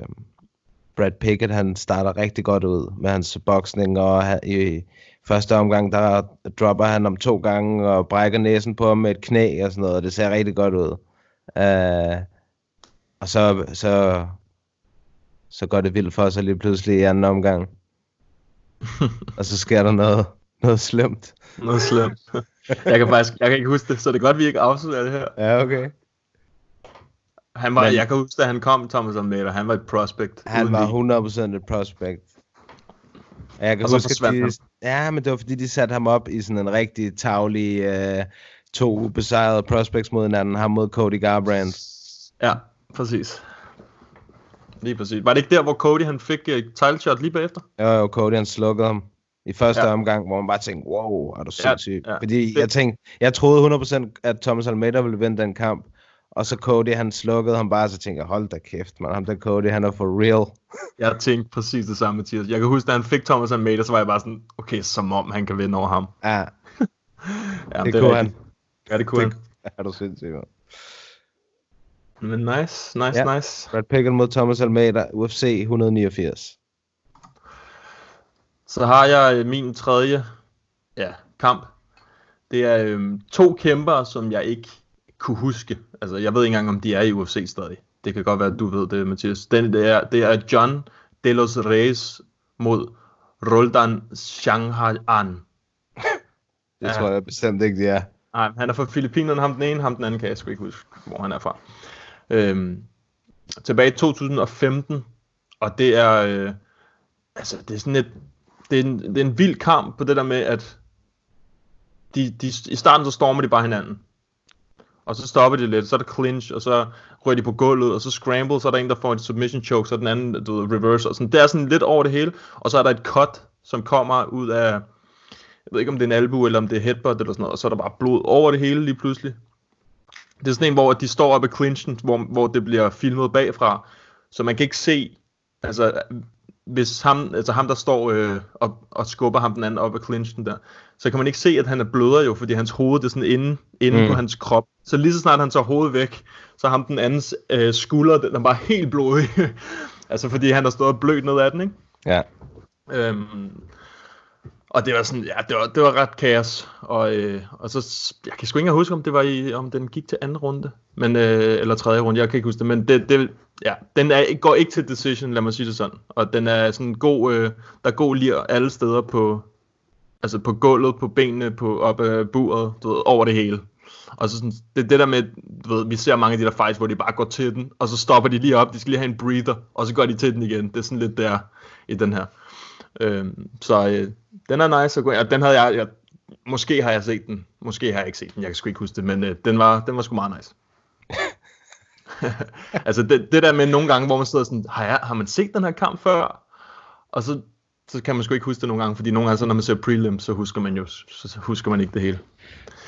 Brad Pickett, han starter rigtig godt ud med hans boksning, og han, i første omgang, der dropper han om to gange, og brækker næsen på ham med et knæ og sådan noget, og det ser rigtig godt ud. Uh, og så, så, så går det vildt for sig lige pludselig i anden omgang. og så sker der noget, noget slemt. Noget slemt. jeg kan faktisk jeg kan ikke huske det, så det er godt, vi ikke afslører det her. Ja, okay. Han var, Men- jeg kan huske, da han kom, Thomas Almeida, han var et prospect. Han var lige. 100% et prospect. Og Jeg kan Og huske, at de, han. ja, men det var fordi, de satte ham op i sådan en rigtig tavlig øh, to ubesejrede prospects mod hinanden. Ham mod Cody Garbrandt. Ja, præcis. Lige præcis. Var det ikke der, hvor Cody han fik uh, title shot lige bagefter? Jo, jo, Cody han slukkede ham i første Ja. omgang, hvor man bare tænkte, wow, er du sindssyg. ja. Ja, Fordi Det- jeg tænkte, jeg troede 100% at Thomas Almeida ville vinde den kamp. Og så Cody, han slukkede ham bare, så tænkte jeg, hold da kæft, man. Ham der Cody, han er for real. Jeg tænkte præcis det samme, Mathias. Jeg kan huske, da han fik Thomas Almeida, så var jeg bare sådan, okay, som om han kan vinde over ham. Ja, Ja, det, er kunne han. Ja, det kunne Det- han. Er du sindssyg, man. Men nice, nice, Ja. nice. Brad Pickett mod Thomas Almeida, UFC 189. Så har jeg øh, min tredje ja, kamp. Det er øhm, to kæmper, som jeg ikke kunne huske. Altså, jeg ved ikke engang, om de er i UFC stadig. Det kan godt være, at du ved det, Mathias. Den, det, er, det er John De Los Reyes mod Roldan Shanghaan. Det ja. tror jeg bestemt ikke, det er. Nej, han er fra Filippinerne, ham den ene, ham den anden kan jeg sgu ikke huske, hvor han er fra. Øhm, tilbage i 2015, og det er, øh, altså det er sådan et, det er, en, det er en vild kamp på det der med, at de, de, i starten så stormer de bare hinanden. Og så stopper de lidt, så er der clinch, og så rører de på gulvet, og så scramble, så er der en, der får en submission choke, så er den anden, du ved, reverse, og sådan. Det er sådan lidt over det hele, og så er der et cut, som kommer ud af, jeg ved ikke om det er en albu, eller om det er headbutt, eller sådan noget, og så er der bare blod over det hele lige pludselig. Det er sådan en, hvor de står op i clinchen, hvor, hvor det bliver filmet bagfra, så man kan ikke se, altså hvis ham, altså ham der står øh, og, og skubber ham den anden op af clinchen der, så kan man ikke se, at han er bløder jo, fordi hans hoved det er sådan inde, inde mm. På hans krop. Så lige så snart han tager hovedet væk, så ham den andens øh, skulder, den er bare helt blodig. altså fordi han har stået blødt ned af den, ikke? Ja. Øhm, og det var sådan, ja, det var, det var ret kaos. Og, øh, og så, jeg kan sgu ikke huske, om det var i, om den gik til anden runde. Men, øh, eller tredje runde, jeg kan ikke huske det. Men det, det, ja, den er, går ikke til decision, lad mig sige det sådan. Og den er sådan god, øh, der er god lir alle steder på, altså på gulvet, på benene, på op ad buret, du ved, over det hele. Og så sådan, det, det der med, du ved, vi ser mange af de der fights, hvor de bare går til den, og så stopper de lige op, de skal lige have en breather, og så går de til den igen. Det er sådan lidt der i den her. Øhm, så øh, den er nice at gå ind. Og den havde jeg, jeg, måske har jeg set den, måske har jeg ikke set den, jeg kan sgu ikke huske det, men øh, den, var, den var sgu meget nice. altså det, det der med nogle gange, hvor man sidder sådan, har, jeg, har man set den her kamp før? Og så, så kan man sgu ikke huske det nogle gange, fordi nogle gange, så når man ser prelim, så husker man jo så husker man ikke det hele.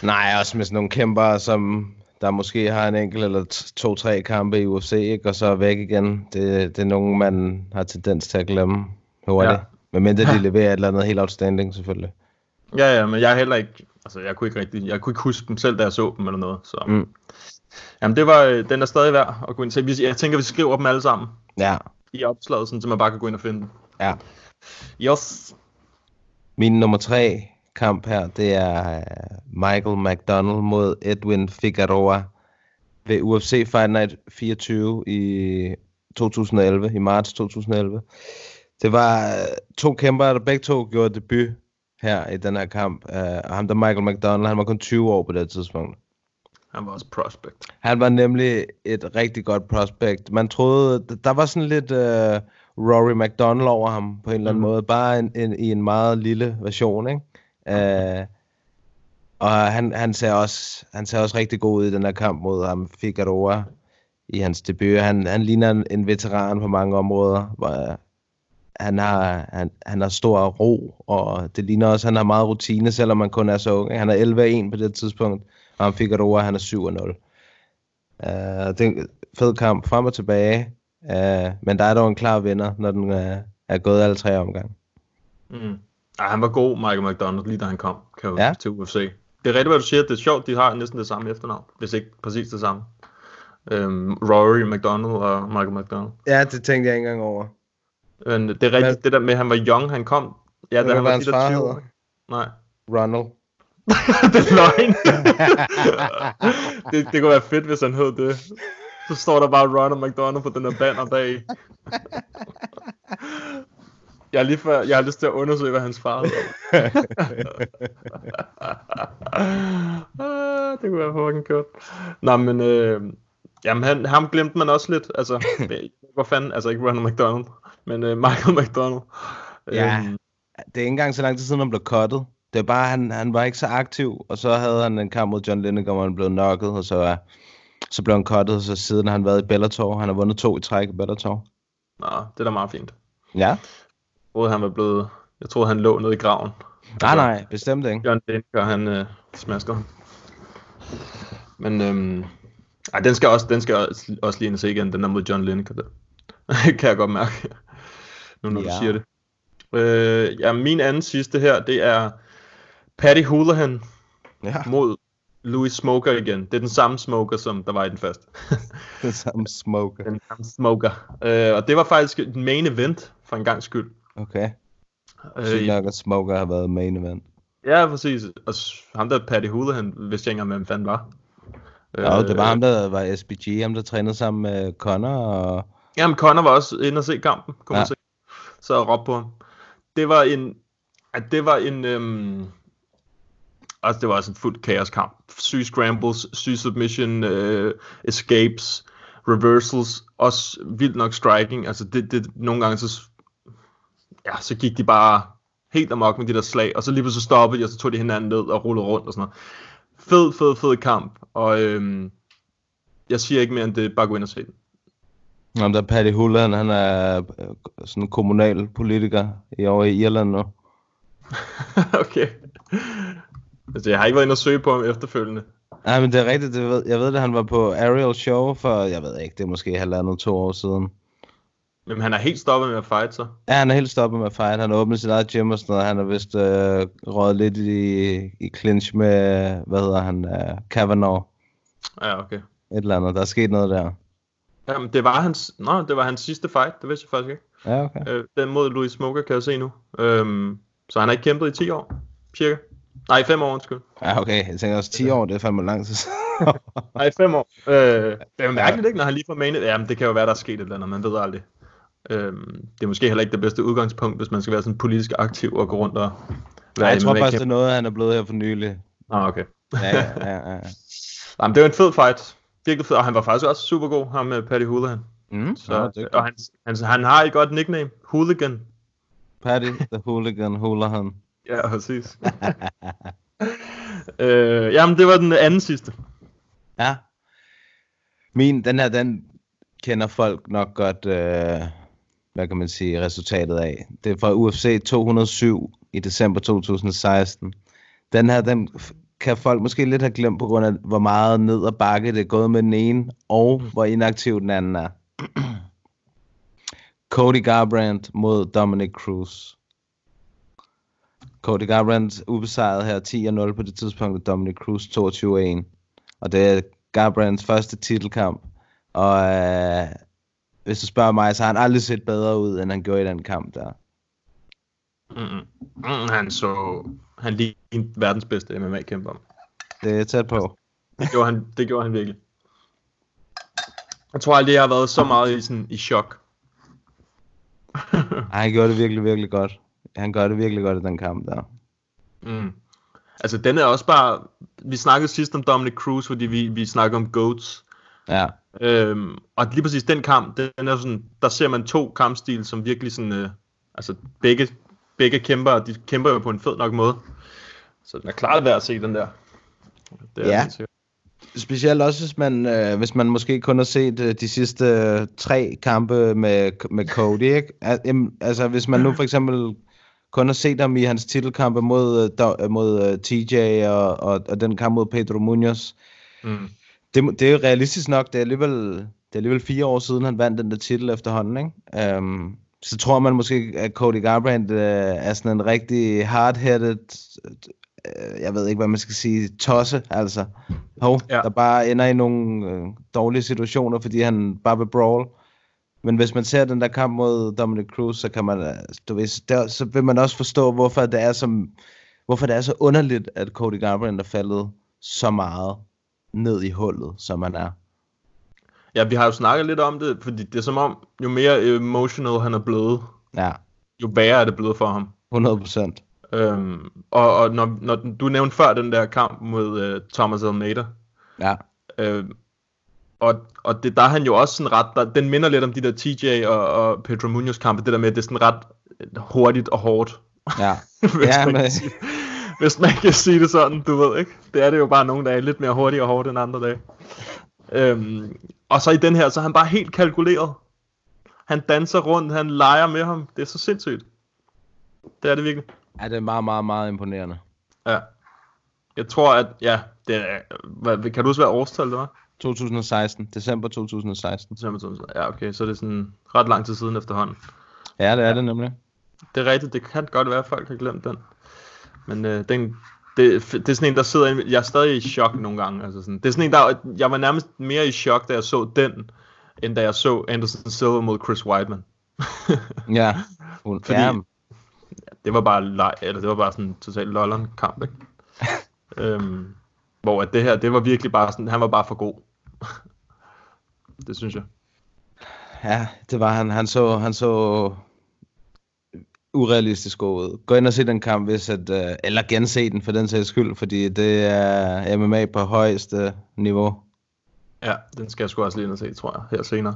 Nej, også med sådan nogle kæmper, som der måske har en enkelt eller to-tre kampe i UFC, ikke? og så er væk igen. Det, det er nogen, man har tendens til at glemme hurtigt. Ja. Men mindre de leverer et eller andet helt outstanding, selvfølgelig. Ja, ja, men jeg er heller ikke, altså jeg kunne ikke rigtig, jeg kunne ikke huske dem selv, da jeg så dem eller noget, så. Mm. Jamen det var, øh, den er stadig værd at gå ind til. Vi- Jeg tænker, vi skriver dem alle sammen Ja, i opslaget, sådan, så man bare kan gå ind og finde dem. ja. Yes. Min nummer tre kamp her, det er øh, Michael McDonald mod Edwin Figueroa ved UFC Fight Night 24 i 2011, i marts 2011. Det var øh, to kæmper, der begge to gjorde debut her i den her kamp. Uh, og ham der Michael McDonald, han var kun 20 år på det tidspunkt. Han var også prospect. Han var nemlig et rigtig godt prospect. Man troede, der var sådan lidt uh, Rory McDonald over ham på en eller anden Mhm. måde. Bare en, en, i en meget lille version, ikke? Uh, og han, han, ser også, han ser også rigtig god ud i den her kamp mod ham, Figueroa, i hans debut. Han, han ligner en, en veteran på mange områder. Hvor, han har, han, han har stor ro, og det ligner også, at han har meget rutine, selvom man kun er så ung. Han er 11-1 på det tidspunkt, og han Figueroa, han er 7-0. Uh, det er en fed kamp frem og tilbage, uh, men der er dog en klar vinder, når den uh, er gået alle tre omgange. Mm. Ej, han var god, Michael McDonald, lige da han kom kan ja. til UFC. Det er rigtigt, hvad du siger. Det er sjovt, de har næsten det samme efternavn, hvis ikke præcis det samme. Øhm, Rory McDonald og Michael McDonald. Ja, det tænkte jeg ikke engang over. Men det er rigtigt, Men- det der med, at han var young, han kom. Ja, da han hvad var de der far 20 hedder? år. Nej, Ronald. det er løgn. det, det kunne være fedt, hvis han hed det. Så står der bare Ronald McDonald på den der banner bag. Jeg, er lige før, jeg har lyst til at undersøge, hvad hans far hedder. Ah, det kunne være fucking kørt. Nå, men øh, jamen, han, ham glemte man også lidt. Altså, hvor fanden, altså ikke Ronald McDonald, men øh, Michael McDonald. Ja. Øhm, Det er ikke engang så lang tid siden, han blev cuttet. Det er bare, han, han var ikke så aktiv, og så havde han en kamp mod John Lineker, hvor han blev knocket, og så, uh, så blev han cuttet, og så siden har han været i Bellator. Han har vundet to i træk i Bellator. Nå, det er da meget fint. Ja. Jeg troede, han var blevet... Jeg troede, han lå nede i graven. Nej, nej, bestemt ikke. John Denker, han øh, smasker. Men øhm, ej, den skal også, den skal også, også lige ind og se igen, den der mod John Lineker. Der. kan jeg godt mærke, nu når ja. Du siger det. Øh, ja, min anden sidste her, det er Patty Houlihan Ja, mod Louis Smoker igen. Det er den samme Smoker, som der var i den første. det samme smoker. den samme Smoker. Øh, og det var faktisk en main event, for en gang skyld. Okay. Øh, Sygt nok, at smoker har været main event. Ja, præcis. Og ham der Patty Houlihan, vidste jeg ikke engang, hvem fanden var. Ja, Øh, det var ham, der var SBG, ham der trænede sammen med Connor, og Jamen, Connor var også inde og se kampen, kunne. Ja. man se. Så råbte på ham. Det var en... At det var en... Øhm, altså, det var også en fuld kaoskamp. Syge scrambles, syge submission, øh, escapes, reversals, også vildt nok striking. Altså, det, det, nogle gange så... Ja, så gik de bare helt amok med de der slag, og så lige pludselig stoppede de, og så tog de hinanden ned og rullede rundt og sådan noget. Fed, fed, fed kamp, og øhm, jeg siger ikke mere end det, bare gå ind og se den ham der Paddy Hulland, han er øh, sådan en kommunal politiker i over i Irland nu. okay. Altså, jeg har ikke været inde og søge på ham efterfølgende. Nej, men det er rigtigt. Det ved, jeg ved det, han var på Ariel Show for, jeg ved ikke, det er måske halvandet to år siden. Men han er helt stoppet med at fight så. Ja, han er helt stoppet med at fight. Han har åbnet sit eget gym og sådan noget. Han har vist øh, røget lidt i, i clinch med, hvad hedder han, øh, Kavanaugh. Ja, okay. Et eller andet. Der er sket noget der. Jamen, det var hans, nå, det var hans sidste fight, det vidste jeg faktisk ikke. Ja, okay. Øh, den mod Louis Smoker kan jeg se nu. Øhm, Så han har ikke kæmpet i 10 år, cirka. Nej, 5 år, undskyld. Ja, okay. Jeg tænker også 10 år, det er fandme lang tid. Nej, 5 år. Øh, det er jo mærkeligt, ikke, når han lige får manet. Jamen, det kan jo være, der er sket et eller andet, man ved aldrig. Øhm, det er måske heller ikke det bedste udgangspunkt, hvis man skal være sådan politisk aktiv og gå rundt og Nej, jeg tror faktisk, det er noget, han er blevet her for nylig. Ah, okay. Ja, ja, ja. ja. Jamen, det var en fed fight. Virkelig fed, og han var faktisk også super god, ham med Paddy Houlihan. Mm, Så, Nå, det og han, han, han har et godt nickname, Hooligan. Patty the Hooligan Hulahan. Ja, præcis. øh, jamen, det var den anden sidste. Ja. Min, den her, den kender folk nok godt, øh, hvad kan man sige, resultatet af. Det er fra UFC 207 i december 2016. Den her, den kan folk måske lidt have glemt på grund af, hvor meget ned og bakke det er gået med den ene, og hvor inaktiv den anden er. Cody Garbrandt mod Dominic Cruz. Cody Garbrandt ubesejret her 10-0 på det tidspunkt, og Dominic Cruz 22-1. Og det er Garbrandts første titelkamp. Og øh, hvis du spørger mig, så har han aldrig set bedre ud, end han gjorde i den kamp der. Mm-mm. Mm, han så... Han lignede verdens bedste MMA-kæmper. Det er tæt på. Det gjorde han, det gjorde han virkelig. Jeg tror aldrig, jeg har været så meget i, sådan, i chok. Ej, han gjorde det virkelig, virkelig godt. Han gør det virkelig godt i den kamp der. Mm. Altså, den er også bare... Vi snakkede sidst om Dominic Cruz, fordi vi, vi snakkede om GOATs. Ja, Øhm, og lige præcis den kamp, den er sådan, der ser man to kampstil, som virkelig sådan, øh, altså begge, begge kæmper, de kæmper jo på en fed nok måde. Så den er klart værd at se, den der. Det er Ja. specielt også hvis man, øh, hvis man måske kun har set øh, de sidste øh, tre kampe med, med Cody, ikke? Al- jamen, Altså hvis man nu for eksempel kun har set ham i hans titelkampe mod, øh, øh, mod øh, TJ og, og, og den kamp mod Pedro Munoz, Mm. det, det er jo realistisk nok, det er alligevel, det er alligevel fire år siden, han vandt den der titel efterhånden, ikke? Um, så tror man måske, at Cody Garbrandt uh, er sådan en rigtig hard-headed, uh, jeg ved ikke, hvad man skal sige, tosse, altså. Hov, Ja. der bare ender i nogle uh, dårlige situationer, fordi han bare vil brawl. Men hvis man ser den der kamp mod Dominic Cruz, så kan man, øh, du ved, der, så vil man også forstå, hvorfor det er så, hvorfor det er så underligt, at Cody Garbrandt er faldet så meget ned i hullet, som han er. Ja, vi har jo snakket lidt om det, fordi det er som om, jo mere emotional han er blevet, Ja, jo værre er det blevet for ham. 100 procent. Øhm, og og når, når du nævnte før den der kamp mod øh, Thomas Almeida, Ja, Øh, og, og det, der er han jo også sådan ret, der, den minder lidt om de der TJ og, og Pedro Munoz kampe, det der med, at det er sådan ret hurtigt og hårdt, ja. hvis, Ja, man men- sige, hvis man kan sige det sådan, du ved ikke. Det er det jo bare nogle dage lidt mere hurtigt og hårdt end andre dage. Øhm, og så i den her, så er han bare helt kalkuleret. Han danser rundt, han leger med ham. Det er så sindssygt. Det er det virkelig. ja, det er meget, meget, meget imponerende. Ja. Jeg tror, at, ja, det er, hvad, kan du også være årstal, det var? 2016, december 2016. December 2000. Ja, okay, så er det sådan ret lang tid siden efterhånden. Ja, det er det nemlig. Det er rigtigt, det kan godt være, at folk har glemt den. Men øh, den, det, det er sådan en, der sidder... inde- Jeg er stadig i chok nogle gange. Altså sådan. Det er sådan en, der... Jeg var nærmest mere i chok, da jeg så den, end da jeg så Anderson Silva mod Chris Weidman. Ja, hun, Fordi- ja, Det var bare leg, eller det var bare sådan en total lolleren kamp, ikke? øhm, hvor at det her, det var virkelig bare sådan, han var bare for god. det synes jeg. ja, det var han. Han så, han så urealistisk god ud. Gå ind og se den kamp, hvis at, øh, eller gense den for den sags skyld, fordi det er MMA på højeste niveau. Ja, den skal jeg sgu også lige ind og se, tror jeg, her senere.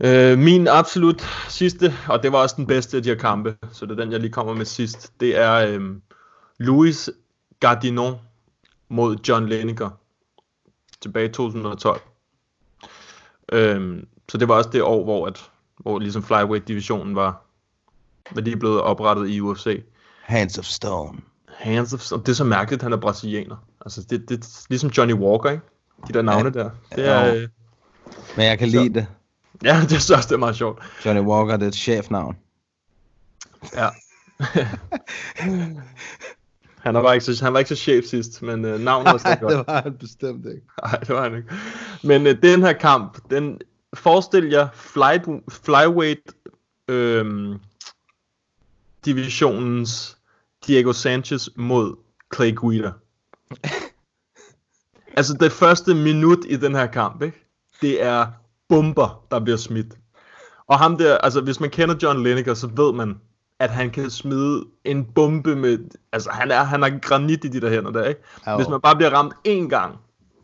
Øh, min absolut sidste, og det var også den bedste af de her kampe, så det er den, jeg lige kommer med sidst, det er øh, Louis Gardinon mod John Lineker tilbage i 2012. Øh, så det var også det år, hvor, at, hvor ligesom flyweight-divisionen var, var lige blevet oprettet i UFC. Hands of Stone. Hands of, og det er så mærkeligt, at han er brasilianer. Altså, det, det er ligesom Johnny Walker, ikke? De der navne der. Det er, øh, Men jeg kan Så- lide det. Ja, det synes også, det er meget sjovt. Johnny Walker, det er et chefnavn. Ja. han, var ikke så, han var ikke så chef sidst, men øh, navnet var stadig godt. var han bestemt ikke. Nej, det var han ikke. Men øh, den her kamp, den forestil jer flight, flyweight, øhm, divisionens Diego Sanchez mod Clay Guida. altså det første minut i den her kamp, ikke? det er bomber, der bliver smidt. Og ham der, altså hvis man kender John Lineker, så ved man, at han kan smide en bombe med, altså han er, han har granit i de der hænder der, ikke? Jo. Hvis man bare bliver ramt én gang,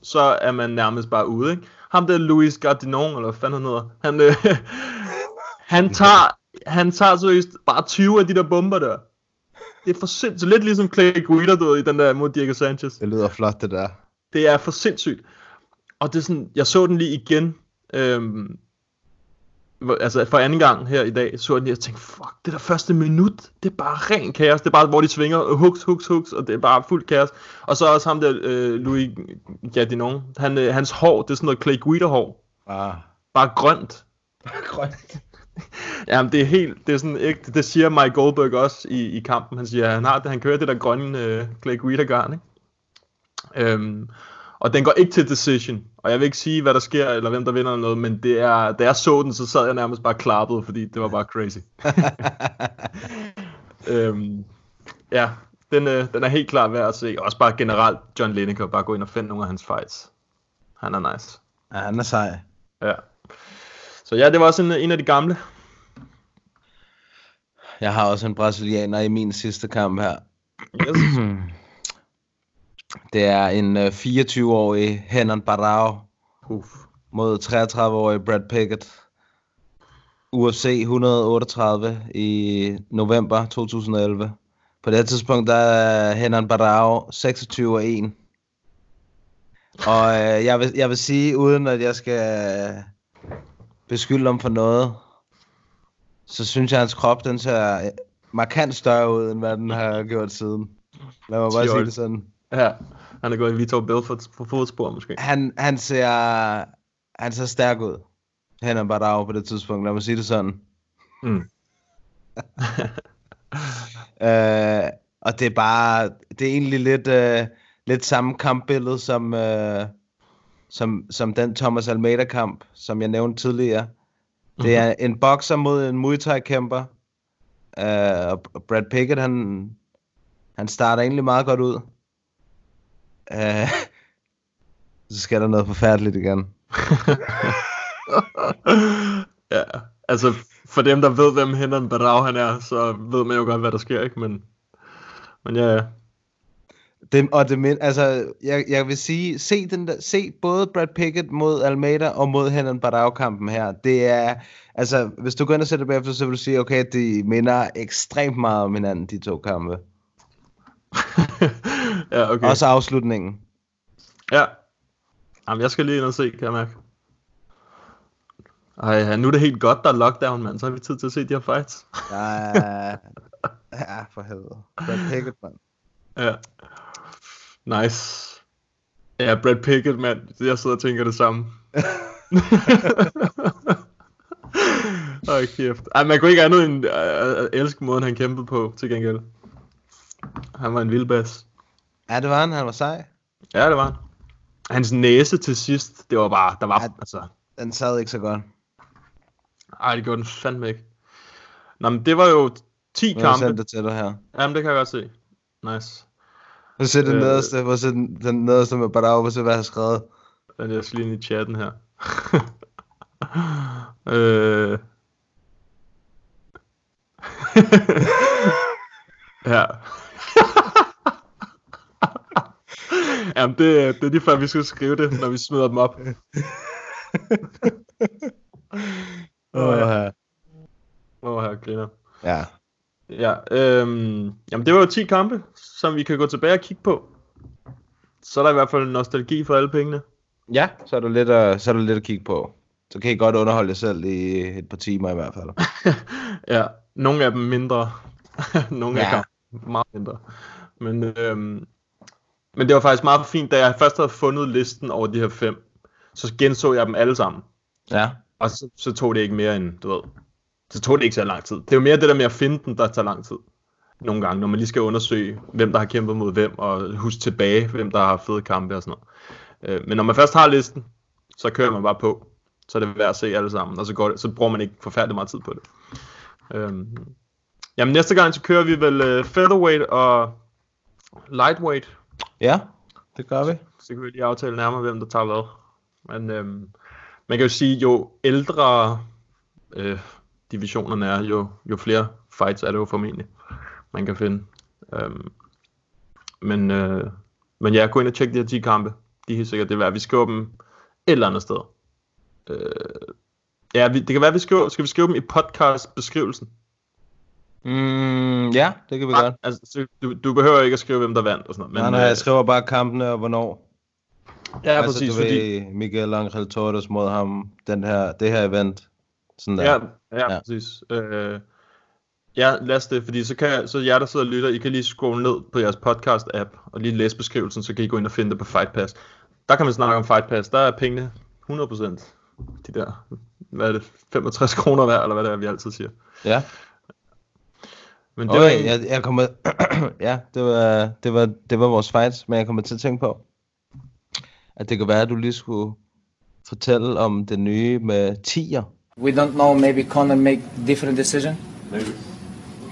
så er man nærmest bare ude, ikke? Ham der Luis Gardinon, eller hvad fanden han hedder, han, øh, han tager, han tager seriøst bare 20 af de der bomber der. Det er for sindssygt, lidt ligesom Clay Guida, du ved, i den der mod Diego Sanchez. Det lyder flot, det der. Det er for sindssygt. Og det er sådan, jeg så den lige igen, øhm, altså for anden gang her i dag, så jeg den lige og tænkte, fuck, det der første minut, det er bare ren kaos. Det er bare, hvor de svinger, hooks, hooks, hooks, og det er bare fuldt kaos. Og så også ham der, øh, Louis Gardinon, han, øh, hans hår, det er sådan noget Clay Guida hår. Ah. Bare grønt. Grønt. Jamen, det er helt, det er sådan ægte, det siger Mike Goldberg også i, i kampen. Han siger, han har det, han kører det der grønne øh, Clay Guida garn, ikke? Øhm, og den går ikke til decision. Og jeg vil ikke sige, hvad der sker, eller hvem der vinder eller noget, men det er, da jeg så den, så sad jeg nærmest bare klappet, fordi det var bare crazy. øhm, ja, den, øh, den er helt klar værd at se. Også bare generelt John Lineker, bare gå ind og finde nogle af hans fights. Han er nice. Ja, han er sej. Ja. Så ja, det var også en, en af de gamle. Jeg har også en brasilianer i min sidste kamp her. Yes. Det er en øh, 24-årig Henan Barao Uff. mod 33-årig Brad Pickett. UFC 138 i november 2011. På det tidspunkt der er Henan Barao 26 og 1. Og øh, jeg, vil, jeg vil sige, uden at jeg skal beskylde ham for noget, så synes jeg, at hans krop den ser markant større ud, end hvad den har gjort siden. Lad mig bare sige det sådan. Ja, han er gået i Vitor Belfort på fodspor måske. Han, han, ser, han ser stærk ud. Han er bare der på det tidspunkt, lad mig sige det sådan. Mm. øh, og det er bare, det er egentlig lidt, øh, lidt samme kampbillede som, øh, som, som den Thomas Almeida kamp, som jeg nævnte tidligere. Det er en bokser mod en Muay Thai kæmper. Øh, og Brad Pickett, han, han starter egentlig meget godt ud. Øh, så sker der noget forfærdeligt igen. ja, altså for dem, der ved, hvem Henan Barao han er, så ved man jo godt, hvad der sker, ikke? Men, men ja, ja. Det, og det altså, jeg, jeg vil sige, se, den der, se både Brad Pickett mod Almeida og mod Henan Barao-kampen her. Det er, altså, hvis du går ind og sætter bagefter, så vil du sige, okay, de minder ekstremt meget om hinanden, de to kampe. ja, okay. Også afslutningen. Ja. Jamen, jeg skal lige ind og se, kan jeg mærke. Ej, nu er det helt godt, der er lockdown, mand. Så har vi tid til at se de her fights. Ja, ja for helvede. Brad Pickett, mand. Ja. Nice. Ja, Brad Pickett, mand. Jeg sidder og tænker det samme. Åh, kæft. Ej, man kunne ikke andet end uh, elske måden, han kæmpede på, til gengæld. Han var en vildbas. Ja, det var han. Han var sej. Ja, det var han. Hans næse til sidst, det var bare, der var, Ja. altså... Den sad ikke så godt. Ej, det gjorde den fandme ikke. Nå, men det var jo 10 Nu har jeg kampe. sendt det til dig her. Jamen, det kan jeg godt se. Nice. Hvor se den Øh. nederste, hvor se den, den nederste med Barao, hvor se hvad jeg har skrevet. Den jeg skal lige i chatten her. øh... ja. Jamen, det, det er lige før, vi skal skrive det, når vi smider dem op. Åh, ja. Åh, her griner. Ja. Ja, øhm, jamen det var jo 10 kampe, som vi kan gå tilbage og kigge på. Så er der i hvert fald nostalgi for alle pengene. Ja, så er du lidt at, så er du lidt at kigge på. Så kan I godt underholde jer selv i et par timer i hvert fald. ja, nogle af dem mindre. nogle Ja. af dem meget mindre. Men, øhm, men det var faktisk meget fint, da jeg først havde fundet listen over de her fem, så genså jeg dem alle sammen. Ja. Og så, så tog det ikke mere end, du ved, så tog det ikke så lang tid. Det er jo mere det der med at finde den, der tager lang tid. Nogle gange, når man lige skal undersøge, hvem der har kæmpet mod hvem, og huske tilbage, hvem der har fede kampe og sådan noget. Øh, men når man først har listen, så kører man bare på. Så er det værd at se alle sammen, og så, går det, så bruger man ikke forfærdelig meget tid på det. Øhm, Jamen næste gang, så kører vi vel uh, featherweight og lightweight. Ja, det gør vi. Så kan vi lige aftale nærmere, hvem der tager hvad. Men øhm, man kan jo sige, jo ældre øh, divisionerne er, jo, jo flere fights er det jo formentlig, man kan finde. Øhm, men, øh, men ja, gå ind og tjek de her 10 kampe. De er helt sikkert det værd. Vi skriver dem et eller andet sted. Øh, ja, vi, det kan være, vi skriver, skal vi skrive dem i podcast-beskrivelsen? Mm, ja, det kan vi Nej, godt. altså, så du, du behøver ikke at skrive, hvem der vandt og sådan noget. Men, nej, nej, øh, jeg skriver bare kampene og hvornår. Ja, altså, præcis, du fordi... ved, Miguel Angel Torres mod ham, den her, det her event. Sådan der. Ja, ja, Ja. præcis. Øh, ja, lad os det, fordi så kan så jer, der sidder og lytter, I kan lige scrolle ned på jeres podcast-app, og lige læse beskrivelsen, så kan I gå ind og finde det på Fight Pass. Der kan man snakke om Fight Pass, der er pengene 100%. De der, hvad er det, 65 kroner hver, eller hvad det er, vi altid siger. Ja. Men Det det var okay, en, jeg, jeg kommer, ja, det var, det, var, det var vores fights, men jeg kommer til at tænke på, at det kan være, at du lige skulle fortælle om det nye med tiger. We don't know, maybe Conor make different decision? Maybe.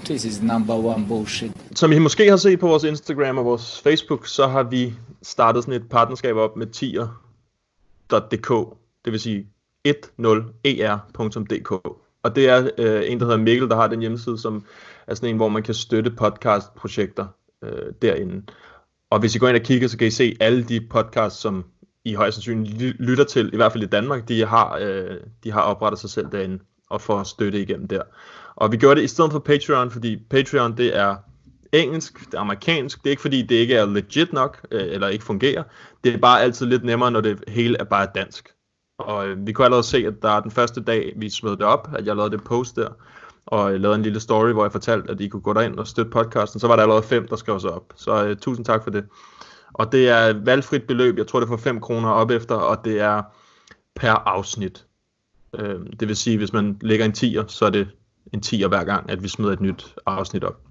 This is number one bullshit. Som I måske har set på vores Instagram og vores Facebook, så har vi startet sådan et partnerskab op med tier.dk, det vil sige 10er.dk. Og det er øh, en, der hedder Mikkel, der har den hjemmeside, som er sådan en, hvor man kan støtte podcastprojekter øh, derinde. Og hvis I går ind og kigger, så kan I se alle de podcasts, som i højst sandsynligt lytter til, i hvert fald i Danmark, de har, øh, de har oprettet sig selv derinde og får støtte igennem der. Og vi gjorde det i stedet for Patreon, fordi Patreon det er engelsk, det er amerikansk, det er ikke fordi det ikke er legit nok, øh, eller ikke fungerer, det er bare altid lidt nemmere, når det hele er bare dansk. Og øh, vi kunne allerede se, at der er den første dag, vi smed det op, at jeg lavede det post der, og jeg lavede en lille story, hvor jeg fortalte, at I kunne gå derind og støtte podcasten, så var der allerede fem, der skrev sig op. Så øh, tusind tak for det. Og det er et valgfrit beløb, jeg tror det er for 5 kroner op efter, og det er per afsnit. Øh, det vil sige, hvis man lægger en 10'er, så er det en 10'er hver gang, at vi smider et nyt afsnit op.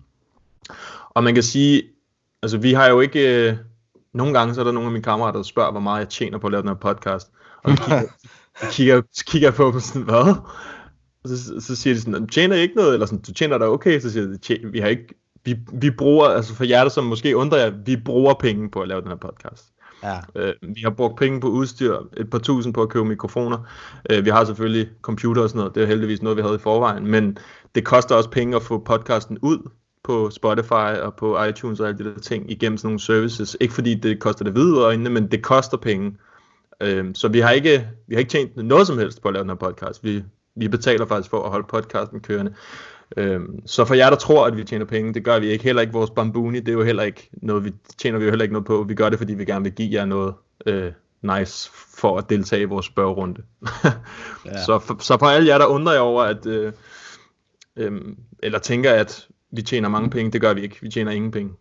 Og man kan sige, altså vi har jo ikke, øh, nogle gange så er der nogle af mine kammerater, der spørger, hvor meget jeg tjener på at lave den her podcast. Og så kigger, kigger, kigger på dem sådan, hvad? Og så, så siger de sådan, tjener I ikke noget? Eller sådan, du tjener da okay? Så siger de, "Tje- vi har ikke, vi, vi bruger, altså for jer, der som måske undrer jer, vi bruger penge på at lave den her podcast. Ja. Øh, vi har brugt penge på udstyr, et par tusind på at købe mikrofoner. Øh, vi har selvfølgelig computer og sådan noget, det er heldigvis noget, vi havde i forvejen, men det koster også penge at få podcasten ud på Spotify og på iTunes og alle de der ting igennem sådan nogle services. Ikke fordi det koster det hvide øjnene, men det koster penge. Øh, så vi har, ikke, vi har ikke tjent noget som helst på at lave den her podcast. Vi, vi betaler faktisk for at holde podcasten kørende. Øhm, så for jer, der tror, at vi tjener penge, det gør vi ikke. Heller ikke vores bambuni, det er jo heller ikke noget, vi tjener vi jo heller ikke noget på. Vi gør det, fordi vi gerne vil give jer noget øh, nice for at deltage i vores spørgerunde. ja. så, for, så for alle jer, der undrer jer over, at, øh, øh, eller tænker, at vi tjener mange penge, det gør vi ikke. Vi tjener ingen penge.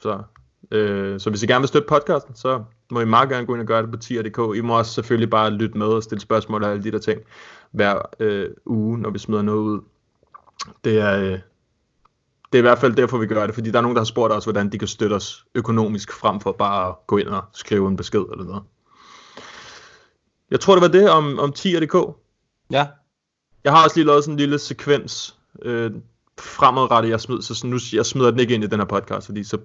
Så, øh, så hvis I gerne vil støtte podcasten, så må I meget gerne gå ind og gøre det på tier.dk. I må også selvfølgelig bare lytte med og stille spørgsmål og alle de der ting hver øh, uge, når vi smider noget ud. Det er, øh, det er i hvert fald derfor, vi gør det, fordi der er nogen, der har spurgt os, hvordan de kan støtte os økonomisk, frem for bare at gå ind og skrive en besked eller noget. Jeg tror, det var det om, om 10.dk. Ja. Jeg har også lige lavet sådan en lille sekvens øh, fremadrettet, jeg smider, så nu, jeg smider den ikke ind i den her podcast, fordi så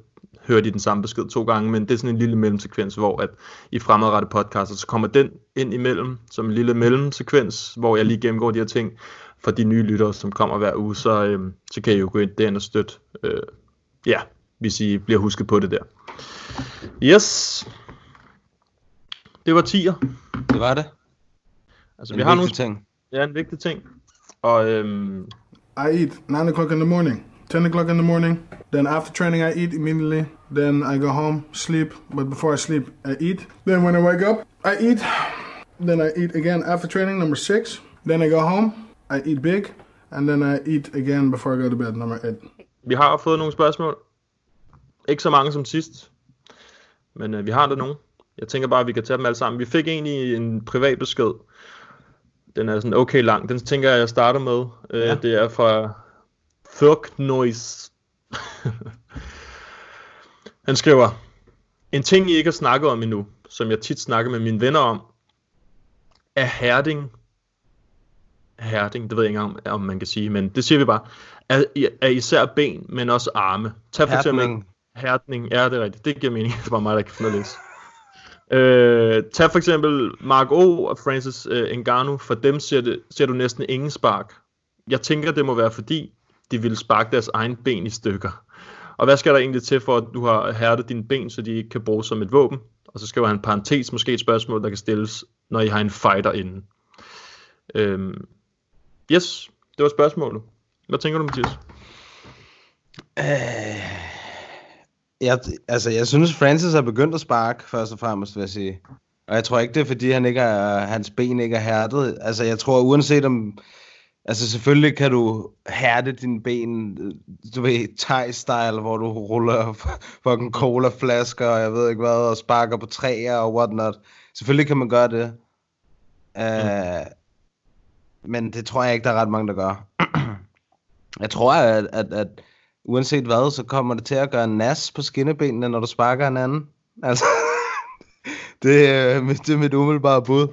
hører de den samme besked to gange, men det er sådan en lille mellemsekvens, hvor at i fremadrettet podcast, så kommer den ind imellem, som en lille mellemsekvens, hvor jeg lige gennemgår de her ting, for de nye lyttere, som kommer hver uge, så, øh, så kan I jo gå ind derind og støtte, øh, ja, hvis I bliver husket på det der. Yes. Det var 10'er. Det var det. Altså, En vi har nogle, ting. ja, en vigtig ting. Og øhm, I eat 9 o'clock in the morning, 10 o'clock in the morning. Then after training, I eat immediately. Then I go home, sleep. But before I sleep, I eat. Then when I wake up, I eat. Then I eat again after training, number six. Then I go home, I eat big. And then I eat again before I go to bed, number eight. vi har fået nogle spørgsmål. Ikke så mange som sidst, men øh, vi har der nogle. Jeg tænker bare, at vi kan tage dem alle sammen. Vi fik egentlig en privat besked. Den er sådan okay lang. Den tænker jeg, jeg starter med. Øh, Ja. Det er fra Thurk Noise. Han skriver, en ting, I ikke har snakket om endnu, som jeg tit snakker med mine venner om, er hærding hærding, det ved jeg ikke engang, om man kan sige, men det siger vi bare, er, er især ben, men også arme. Tag for eksempel hærdning, ja det er rigtigt, det giver mening, det var mig, der kan finde at læse. Øh, tag for eksempel Mark O. og Francis øh, Ngannou, for dem ser, det, ser du næsten ingen spark. Jeg tænker, det må være fordi, de ville sparke deres egen ben i stykker. Og hvad skal der egentlig til for, at du har hærdet dine ben, så de ikke kan bruges som et våben? Og så skal jeg en parentes, måske et spørgsmål, der kan stilles, når I har en fighter inden. Øhm, yes, det var spørgsmålet. Hvad tænker du, Mathias? Jeg, altså, jeg synes, Francis er begyndt at sparke, først og fremmest, vil jeg sige. Og jeg tror ikke, det er, fordi han ikke er, hans ben ikke er hærdet. Altså, jeg tror, uanset om... Altså, selvfølgelig kan du hærde dine ben, du ved, Thai-style, hvor du ruller fucking cola-flasker, og jeg ved ikke hvad, og sparker på træer og whatnot. Selvfølgelig kan man gøre det. Uh, men det tror jeg ikke, der er ret mange, der gør. jeg tror, at, at, at uanset hvad, så kommer det til at gøre nas på skinnebenene, når du sparker en anden. Altså, det, er, mit- det er mit umiddelbare bud.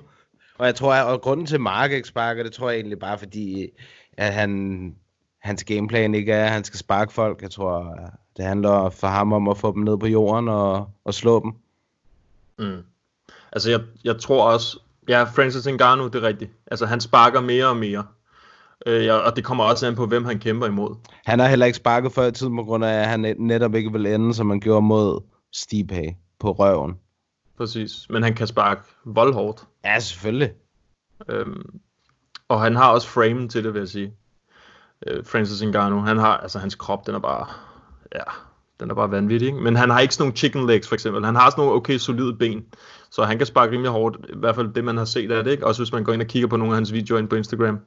Og jeg tror, at og grunden til, at Mark ikke sparker, det tror jeg egentlig bare fordi, at han, hans gameplan ikke er, at han skal sparke folk. Jeg tror, det handler for ham om at få dem ned på jorden og, og slå dem. Mm. Altså, jeg, jeg tror også, ja, Francis Ngannou, det er rigtigt. Altså, han sparker mere og mere. Øh, og det kommer også an på, hvem han kæmper imod. Han har heller ikke sparket før i tiden, på grund af, at han net- netop ikke vil ende, som man gjorde mod Stipe på røven. Præcis. Men han kan sparke voldhårdt. Ja, selvfølgelig. Øhm, og han har også framen til det, vil jeg sige. Øh, Francis Ngannou, han har, altså hans krop, den er bare, ja, den er bare vanvittig, ikke? Men han har ikke sådan nogle chicken legs, for eksempel. Han har sådan nogle okay solide ben, så han kan sparke rimelig hårdt, i hvert fald det, man har set af det, ikke? Også hvis man går ind og kigger på nogle af hans videoer ind på Instagram.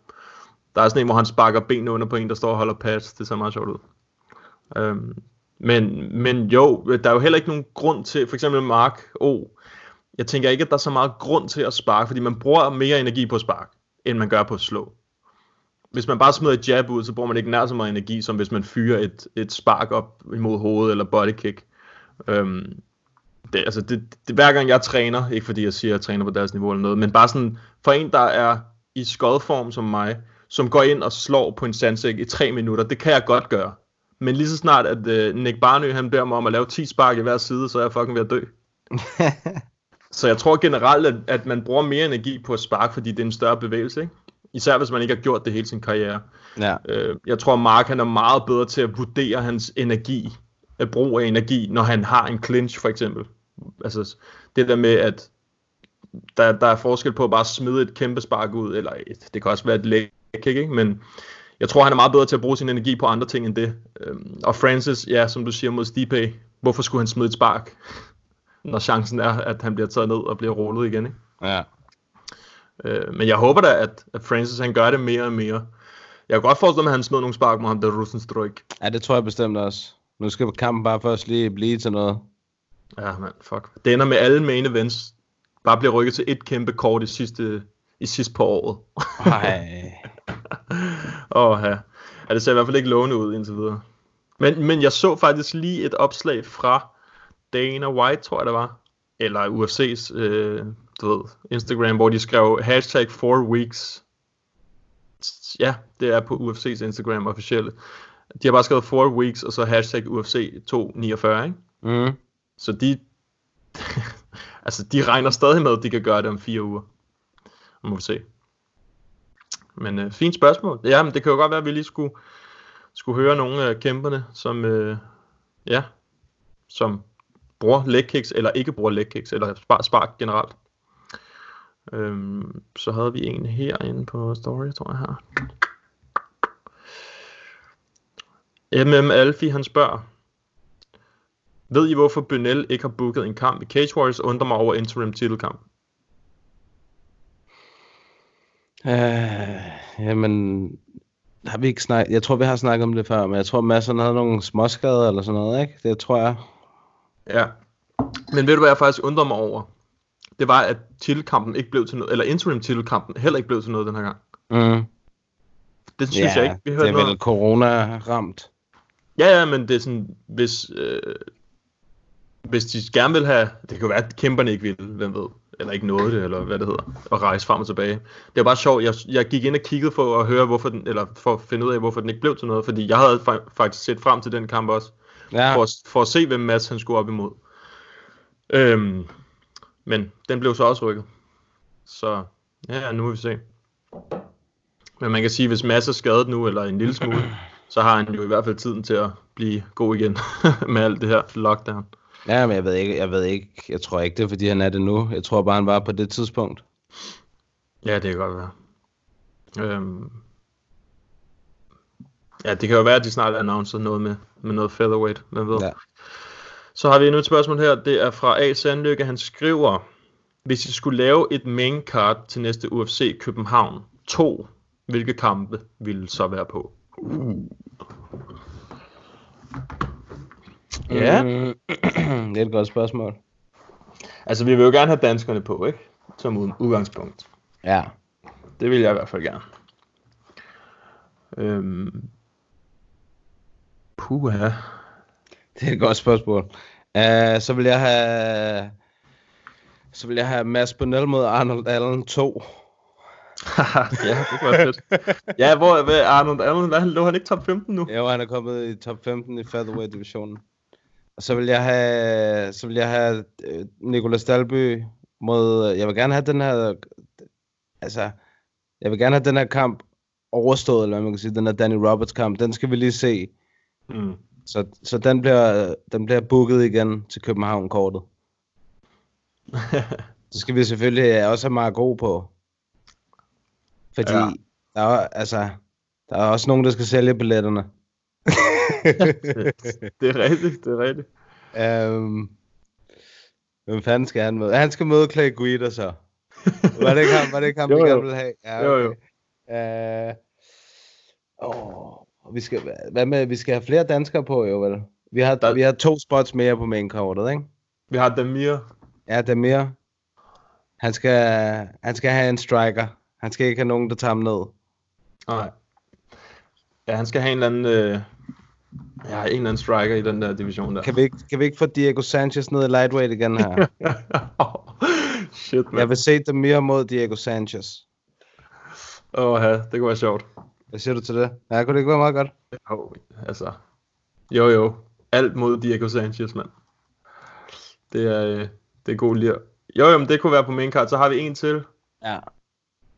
Der er sådan en, hvor han sparker benene under på en, der står og holder pads. Det ser meget sjovt ud. Øhm, men, men jo, der er jo heller ikke nogen grund til, for eksempel Mark O. Jeg tænker ikke, at der er så meget grund til at sparke, fordi man bruger mere energi på at sparke, end man gør på at slå. Hvis man bare smider et jab ud, så bruger man ikke nær så meget energi, som hvis man fyrer et, et spark op imod hovedet eller body kick. Øhm, det, altså det, det, hver gang jeg træner, ikke fordi jeg siger, at jeg træner på deres niveau eller noget, men bare sådan, for en, der er i skodform som mig, som går ind og slår på en sandsæk i tre minutter, det kan jeg godt gøre. Men lige så snart, at øh, Nick Barnø, han beder mig om at lave 10 spark i hver side, så er jeg fucking ved at dø. så jeg tror generelt, at, at man bruger mere energi på at sparke, fordi det er en større bevægelse, ikke? Især hvis man ikke har gjort det hele sin karriere. Ja. Øh, jeg tror, Mark han er meget bedre til at vurdere hans energi, at brug af energi, når han har en clinch for eksempel. Altså det der med, at der, der er forskel på at bare smide et kæmpe spark ud, eller et, det kan også være et kick, ikke? men jeg tror, han er meget bedre til at bruge sin energi på andre ting end det. Øhm, og Francis, ja, som du siger mod Stipe, hvorfor skulle han smide et spark, når chancen er, at han bliver taget ned og bliver rullet igen, ikke? Ja. Øh, men jeg håber da, at, at Francis han gør det mere og mere. Jeg kan godt forestille mig, at han smed nogle spark mod ham, der Rosenstrøk. ja, det tror jeg bestemt også. Nu skal kampen bare først lige blive til noget. Ja, mand, fuck. Det ender med alle main events. Bare bliver rykket til et kæmpe kort i sidste, i sidste på året. Ej. Åh, ja. ja. det ser i hvert fald ikke lovende ud indtil videre. Men, men jeg så faktisk lige et opslag fra Dana White, tror jeg det var. Eller UFC's øh, du ved, Instagram, hvor de skrev hashtag 4 weeks. Ja, det er på UFC's Instagram officielle. De har bare skrevet 4 weeks, og så hashtag UFC 249, ikke? Mm. Så de, altså de regner stadig med, at de kan gøre det om fire uger. Nu må vi se. Men øh, fint spørgsmål. Ja, men det kan jo godt være, at vi lige skulle, skulle høre nogle af kæmperne, som, øh, ja, som bruger leg kicks, eller ikke bruger leg kicks, eller spark, spark generelt. Øhm, så havde vi en herinde på story, tror jeg her. MM Alfie, han spørger, ved I, hvorfor Bønel ikke har booket en kamp i Cage Warriors? Undrer mig over interim titelkamp. Øh, jamen, har vi ikke snakket... Jeg tror, vi har snakket om det før, men jeg tror, Mads han havde nogle småskader eller sådan noget, ikke? Det tror jeg. Ja. Men ved du, hvad jeg faktisk undrer mig over? Det var, at titelkampen ikke blev til noget, eller interim titelkampen heller ikke blev til noget den her gang. Mm. Det synes jeg ikke, vi det hørte er noget. vel corona-ramt. Ja, ja, men det er sådan, hvis, øh, hvis de gerne vil have, det kan jo være, at kæmperne ikke vil, hvem ved. eller ikke nåede det, eller hvad det hedder, at rejse frem og tilbage. Det var bare sjovt, jeg, jeg gik ind og kiggede for at høre, hvorfor den, eller for at finde ud af, hvorfor den ikke blev til noget, fordi jeg havde fa- faktisk set frem til den kamp også, Ja. for, at- for at se, hvem Mads han skulle op imod. Øhm, men den blev så også rykket. Så ja, nu må vi se. Men man kan sige, hvis Mads er skadet nu, eller en lille smule, så har han jo i hvert fald tiden til at blive god igen med alt det her lockdown. Ja, men jeg ved ikke, jeg ved ikke, jeg tror ikke det er, fordi han er det nu. Jeg tror bare, han var på det tidspunkt. Ja, det kan godt være. Øhm. Ja, det kan jo være, at de snart annoncerer noget med, med noget featherweight, hvem ved. Ja. Så har vi endnu et spørgsmål her, det er fra A. Sandlykke, han skriver, hvis I skulle lave et main card til næste UFC København 2, hvilke kampe ville så være på? Ja. Det er et godt spørgsmål. Altså, vi vil jo gerne have danskerne på, ikke? Som ud- udgangspunkt. Ja. Det vil jeg i hvert fald gerne. Øhm. Puha. Det er et godt spørgsmål. Uh, så vil jeg have... Så vil jeg have Mads Bonnell mod Arnold Allen 2. ja, det kunne være fedt. ja, hvor hvad, Arnold Allen, hvad, lå han ikke top 15 nu? Jo, han er kommet i top 15 i featherweight divisionen. Og så vil jeg have, så vil jeg have øh, Nicolas Dalby mod, jeg vil gerne have den her, altså, jeg vil gerne have den her kamp overstået, eller hvad man kan sige, den her Danny Roberts kamp, den skal vi lige se. Mm. Så, så den bliver, den bliver booket igen til København-kortet. Så skal vi selvfølgelig også have Mark God på. Fordi ja. der, er, altså, der er også nogen, der skal sælge billetterne. det er rigtigt, det er rigtigt. Um, hvem fanden skal han møde? Han skal møde Clay Guida så. Var det ikke ham, var det ikke ham Jo, vi gerne ville have? Ja, Jo, jo. Uh, oh, vi skal, hvad med, vi skal have flere danskere på, jo vel? Vi har, Der- vi har to spots mere på mainkortet, ikke? Vi har Damir. Ja, mere. Han skal, han skal have en striker. Han skal ikke have nogen, der tager ham ned. Nej. Ja, han skal have en eller anden, øh, ja, en eller anden striker i den der division der. Kan vi, ikke, kan vi ikke få Diego Sanchez ned i lightweight igen her? Shit, Jeg man. vil se dem mere mod Diego Sanchez. Åh, ja, det kunne være sjovt. Hvad siger du til det? Ja, kunne det ikke være meget godt? Jo, altså. Jo, jo. Alt mod Diego Sanchez, mand. Det er, øh, det er god lir. Jo, jo, men det kunne være på main card. Så har vi en til. Ja.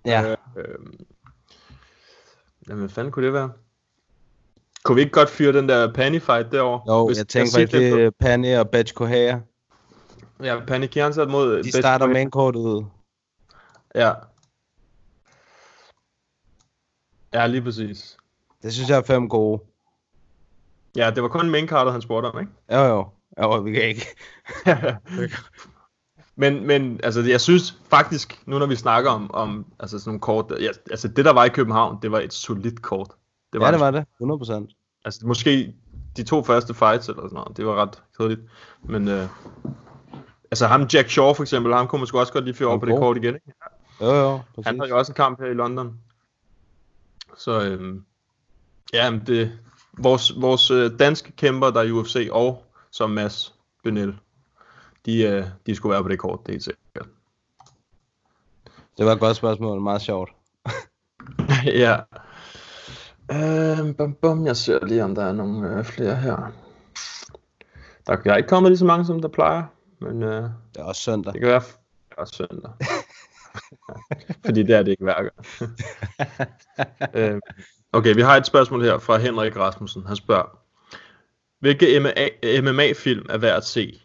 Ja. Øh, jamen, hvad fanden kunne det være? Kunne vi ikke godt fyre den der Panny fight derovre? Jo, Hvis- jeg tænker faktisk, det er Pani og Betch Kohea. på- Ja, Panny Kjernsat mod... De Best starter mainkortet ud. Ja. Ja, lige præcis. Det synes jeg er fem gode. Ja, det var kun main cardet, han spurgte om, ikke? Jo, jo. Jo, vi kan ikke. men, men altså, jeg synes faktisk, nu når vi snakker om, om altså sådan nogle kort, ja, altså det der var i København, det var et solidt kort. Det var ja, det var det. 100 procent. Altså måske de to første fights eller sådan noget, det var ret kedeligt. Men øh, altså ham Jack Shaw for eksempel, ham kunne man sgu også godt lige fyre over på det kort igen, ikke? Jo, jo. Præcis. Han havde jo også en kamp her i London. Så øhm, ja, men det, vores, vores øh, danske kæmper, der er i UFC, og som Mads Benel, de, øh, de skulle være på det kort, det er helt sikkert. Det var et godt spørgsmål. Meget sjovt. ja. Øhm, bum, bum, jeg ser lige, om der er nogle øh, flere her. Der er ikke kommet lige så mange, som der plejer, men øh, Det er også søndag. det kan være f- også søndag. Fordi det er det ikke hver gang. øhm, okay, vi har et spørgsmål her fra Henrik Rasmussen. Han spørger, hvilke MMA, MMA-film er værd at se?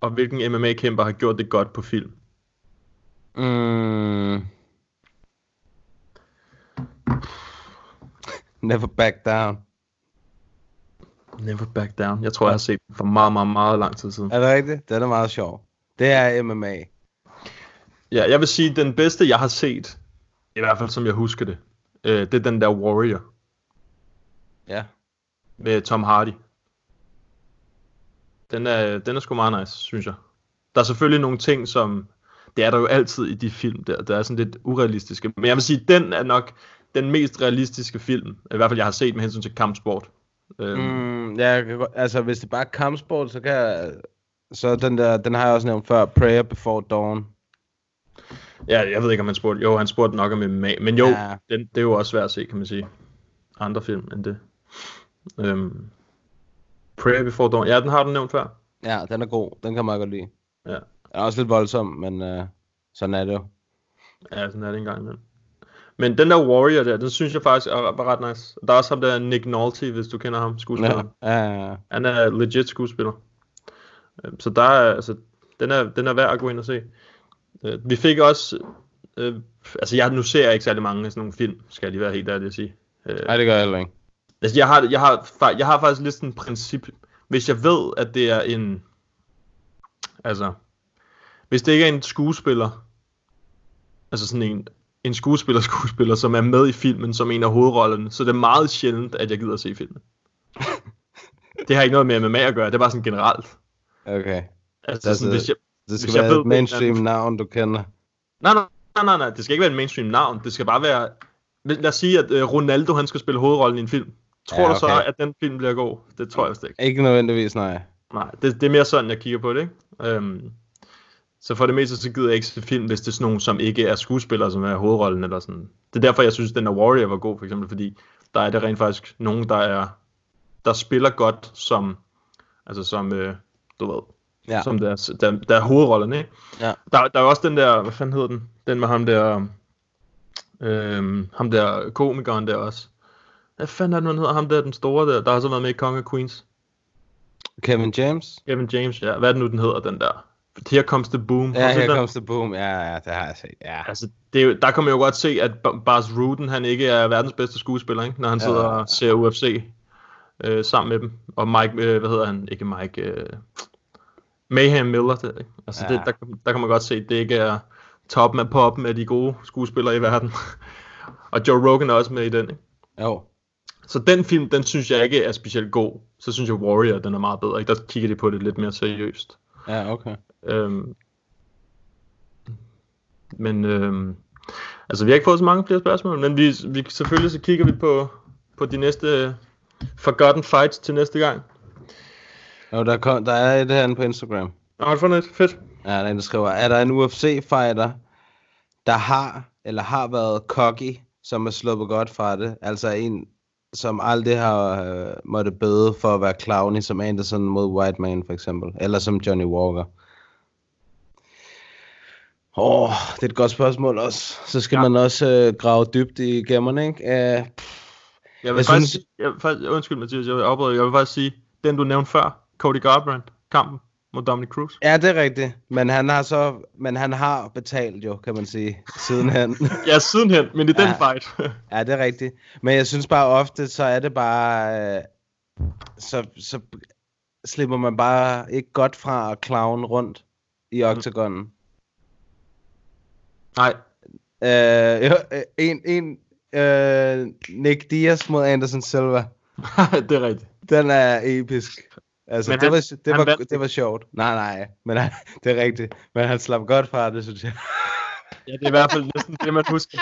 Og hvilken MMA-kæmper har gjort det godt på film? Mm. Never back down. Never Back Down. Jeg tror, jeg har set den for meget, meget, meget lang tid siden. Er det rigtigt? Den er meget sjov. Det er MMA. Ja, jeg vil sige, den bedste, jeg har set, i hvert fald som jeg husker det, øh, det er den der Warrior Ja. med Tom Hardy. Den er, den er sgu meget nice, synes jeg. Der er selvfølgelig nogle ting, som... Det er der jo altid i de film der. Der er sådan lidt urealistiske. Men jeg vil sige, den er nok den mest realistiske film, i hvert fald jeg har set med hensyn til kampsport. Øhm, Mm, ja, kan altså hvis det bare er kampsport, så kan jeg, så den der, den har jeg også nævnt før, Prayer Before Dawn. Ja, jeg ved ikke, om han spurgte. Jo, han spurgte nok om MMA. Men jo, ja. den, det er jo også svært at se, kan man sige. Andre film end det. Øhm, Prayer Before Dawn. Ja, den har du nævnt før. Ja, den er god. Den kan man godt lide. Ja. Den er også lidt voldsom, men øh, sådan er det jo. Ja, sådan er det engang imellem. Men den der Warrior der, den synes jeg faktisk er, ret nice. Der er også ham der Nick Nolte, hvis du kender ham, Ja, skuespilleren. ja, ja. Han er legit skuespiller. Øhm, Så der er, altså, den er, den er værd at gå ind og se. Øh, Vi fik også, øh, altså jeg, nu ser jeg ikke særlig mange af sådan nogle film, skal jeg lige være helt ærlig at sige. Øh, Nej, det gør jeg heller ikke. Altså, jeg har, jeg har, jeg har faktisk lidt sådan et princip. Hvis jeg ved, at det er en... Altså... Hvis det ikke er en skuespiller... Altså sådan en, en skuespiller-skuespiller, som er med i filmen som en af hovedrollerne, så det er meget sjældent, at jeg gider at se filmen. det har ikke noget med MMA at gøre, det er bare sådan generelt. Okay. Altså, Altså, sådan, hvis jeg, Det skal Hvis jeg være ved, et mainstream anden- navn, du kender. Nej, nej, nej, nej, nej, det skal ikke være en mainstream navn. Det skal bare være... Lad os sige, at øh, Ronaldo han skal spille hovedrollen i en film. Tror Ja, du så, okay. at den film bliver god? Det tror jeg vist ikke. Ikke nødvendigvis, nej. Nej, det, det er mere sådan, jeg kigger på det, ikke? Øhm, så for det meste, så gider jeg ikke se film, hvis det er sådan nogen, som ikke er skuespillere, som er hovedrollen, eller sådan. Det er derfor, jeg synes, den der Warrior var god, for eksempel, fordi der er det rent faktisk nogen, der er, der spiller godt som, altså som, øh, du ved, Ja. som der, der, der er hovedrollen, ikke? Ja. Der, der er også den der, hvad fanden hedder den? Den med ham der, øhm, ham der komikeren der også. Hvad fanden er det, nu, han hedder? Ham der, den store der, der har så været med i Kong of Queens. Kevin James? Kevin James, ja. Hvad er det nu, den hedder, den der? Here Comes the Boom. Ja, du set her den? comes the boom. Ja, ja, det har jeg set. Ja. Altså, det er der kan man jo godt se, at Ba- Bas Ruden, han ikke er verdens bedste skuespiller, ikke? når han Ja. sidder og ser UFC øh, sammen med dem. Og Mike, øh, hvad hedder han? Ikke Mike, øh, Mayhem Miller. Det, ikke? Altså, Ja. det, der, der kan man godt se, at det ikke er toppen af poppen af de gode skuespillere i verden. og Joe Rogan er også med i den, ikke? Jo. Så den film, den synes jeg ikke er specielt god. Så synes jeg Warrior, den er meget bedre. Ikke? Der kigger de på det lidt mere seriøst. Ja, okay. Øhm, men øhm, altså vi har ikke fået så mange flere spørgsmål, men vi, vi selvfølgelig så kigger vi på, på de næste øh, forgotten fights til næste gang. Jo, der, kom, der er et herinde på Instagram. Nå, du fundet et? Fedt. Ja, der er en, der skriver, er der en UFC-fighter, der har, eller har været cocky, som er sluppet godt fra det? Altså en, som aldrig har øh, måtte bøde for at være clowny, som Anderson mod White Man for eksempel, eller som Johnny Walker. Åh, oh, det er et godt spørgsmål også. Så skal ja. man også øh, grave dybt i gemmerne, ikke? Uh, Jeg vil Jeg faktisk, synes- jeg faktisk, undskyld Mathias, jeg vil afbryde, jeg vil faktisk sige, den du nævnte før, Cody Garbrandt, kampen mod Dominic Cruz. ja, det er rigtigt. Men han har så, men han har betalt jo, kan man sige, sidenhen. Ja, sidenhen, men i den Ja. fight. Ja, det er rigtigt. Men jeg synes bare ofte, så er det bare... Øh, så, så slipper man bare ikke godt fra at clown rundt i oktagonen. Nej, Øh, jo, øh, en, en øh, Nick Diaz mod Anderson Silva. det er rigtigt. Den er episk. Altså, Men det, han- var, det, han var, vandt det var sjovt. Nej, nej, men han, det er rigtigt. Men han slap godt fra det, synes jeg. Ja, det er i hvert fald næsten det, man husker.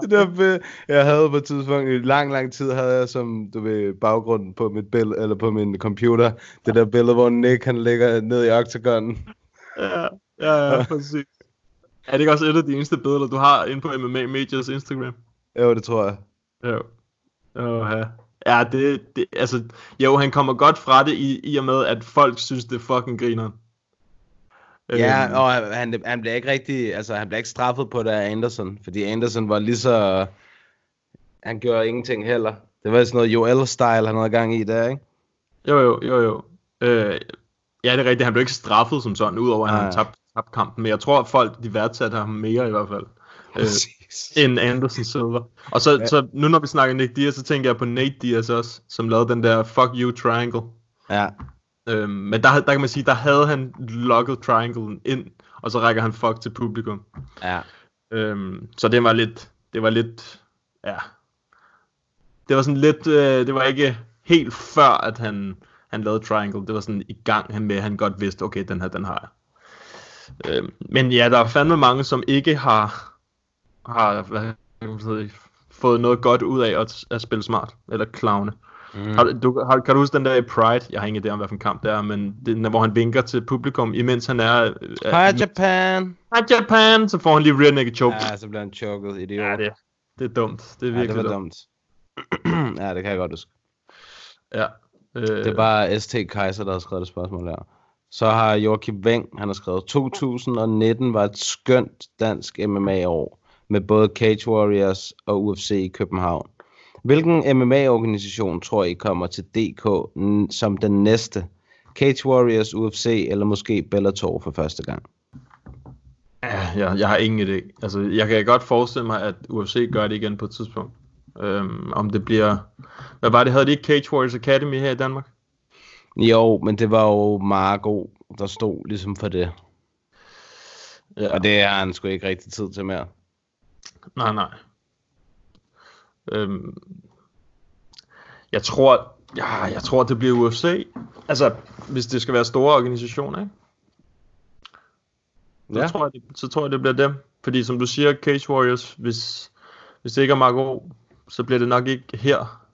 det der. Jeg havde på et tidspunkt, i lang, lang tid, havde jeg som, du ved, baggrund på mit billede, eller på min computer, det der billede, hvor Nick, han ligger ned i octagonen. Ja, ja, ja, præcis. Er det ikke også et af de eneste billeder, du har inde på MMA Medias Instagram? Jo, det tror jeg. Jo. Oh, ja. Ja, det, det, altså, jo, han kommer godt fra det i, i og med, at folk synes, det er fucking griner. Ja, Øhm, og han, han bliver ikke rigtig, altså han bliver ikke straffet på det af Anderson, fordi Anderson var lige så, han gjorde ingenting heller. Det var sådan noget Joel-style, han havde gang i der, ikke? Jo, jo, jo, jo. Øh, ja, det er rigtigt. Han blev ikke straffet som sådan, udover at han Nej. Tabt, kampen. Men jeg tror, at folk de værdsatte ham mere i hvert fald. Øh, Præcis. end Anderson Silva. Og så, Ja. så nu når vi snakker Nick Diaz, så tænker jeg på Nate Diaz også, som lavede den der Fuck You Triangle. Ja, Øhm, men der, der kan man sige, der havde han logget trianglen ind, og så rækker han fuck til publikum. ja. Øhm, så det var lidt, det var lidt, ja, det var sådan lidt, øh, det var ikke helt før, at han, han lavede triangle, det var sådan i gang med, at han godt vidste, okay, den her, den har jeg. Øhm, men ja, der er fandme mange, som ikke har, har hvad sige, fået noget godt ud af at, at spille smart, eller clowne. Mm. Har, du, har, kan du huske den der i Pride? Jeg har ingen idé om, hvad for en kamp det er, men det, er, hvor han vinker til publikum, imens han er... øh, Hi Japan! Hi Japan! Så får han lige rear naked choke. Ja, så bliver han choket, idiot. Ja, det, det er dumt. Det er ja, virkelig det var dumt. ja, det kan jeg godt huske. Ja. Øh, Det er bare ST Kaiser, der har skrevet det spørgsmål her. Så har Joachim Weng, han har skrevet, 2019 var et skønt dansk MMA-år, med både Cage Warriors og UFC i København. Hvilken MMA-organisation tror I kommer til DK som den næste? Cage Warriors, UFC eller måske Bellator for første gang? Ja, jeg, jeg har ingen idé. Altså, jeg kan godt forestille mig, at UFC gør det igen på et tidspunkt. Øhm, om det bliver... Hvad var det? Havde de ikke Cage Warriors Academy her i Danmark? Jo, men det var jo Marco, der stod ligesom for det. Ja. Og det har han sgu ikke rigtig tid til mere. Nej, nej. Øhm, jeg tror, ja, jeg tror, det bliver UFC. Altså, hvis det skal være store organisationer, ikke? Så, Ja. tror jeg, det, så tror jeg, det bliver dem. Fordi som du siger, Cage Warriors, hvis, hvis det ikke er Marco, så bliver det nok ikke her,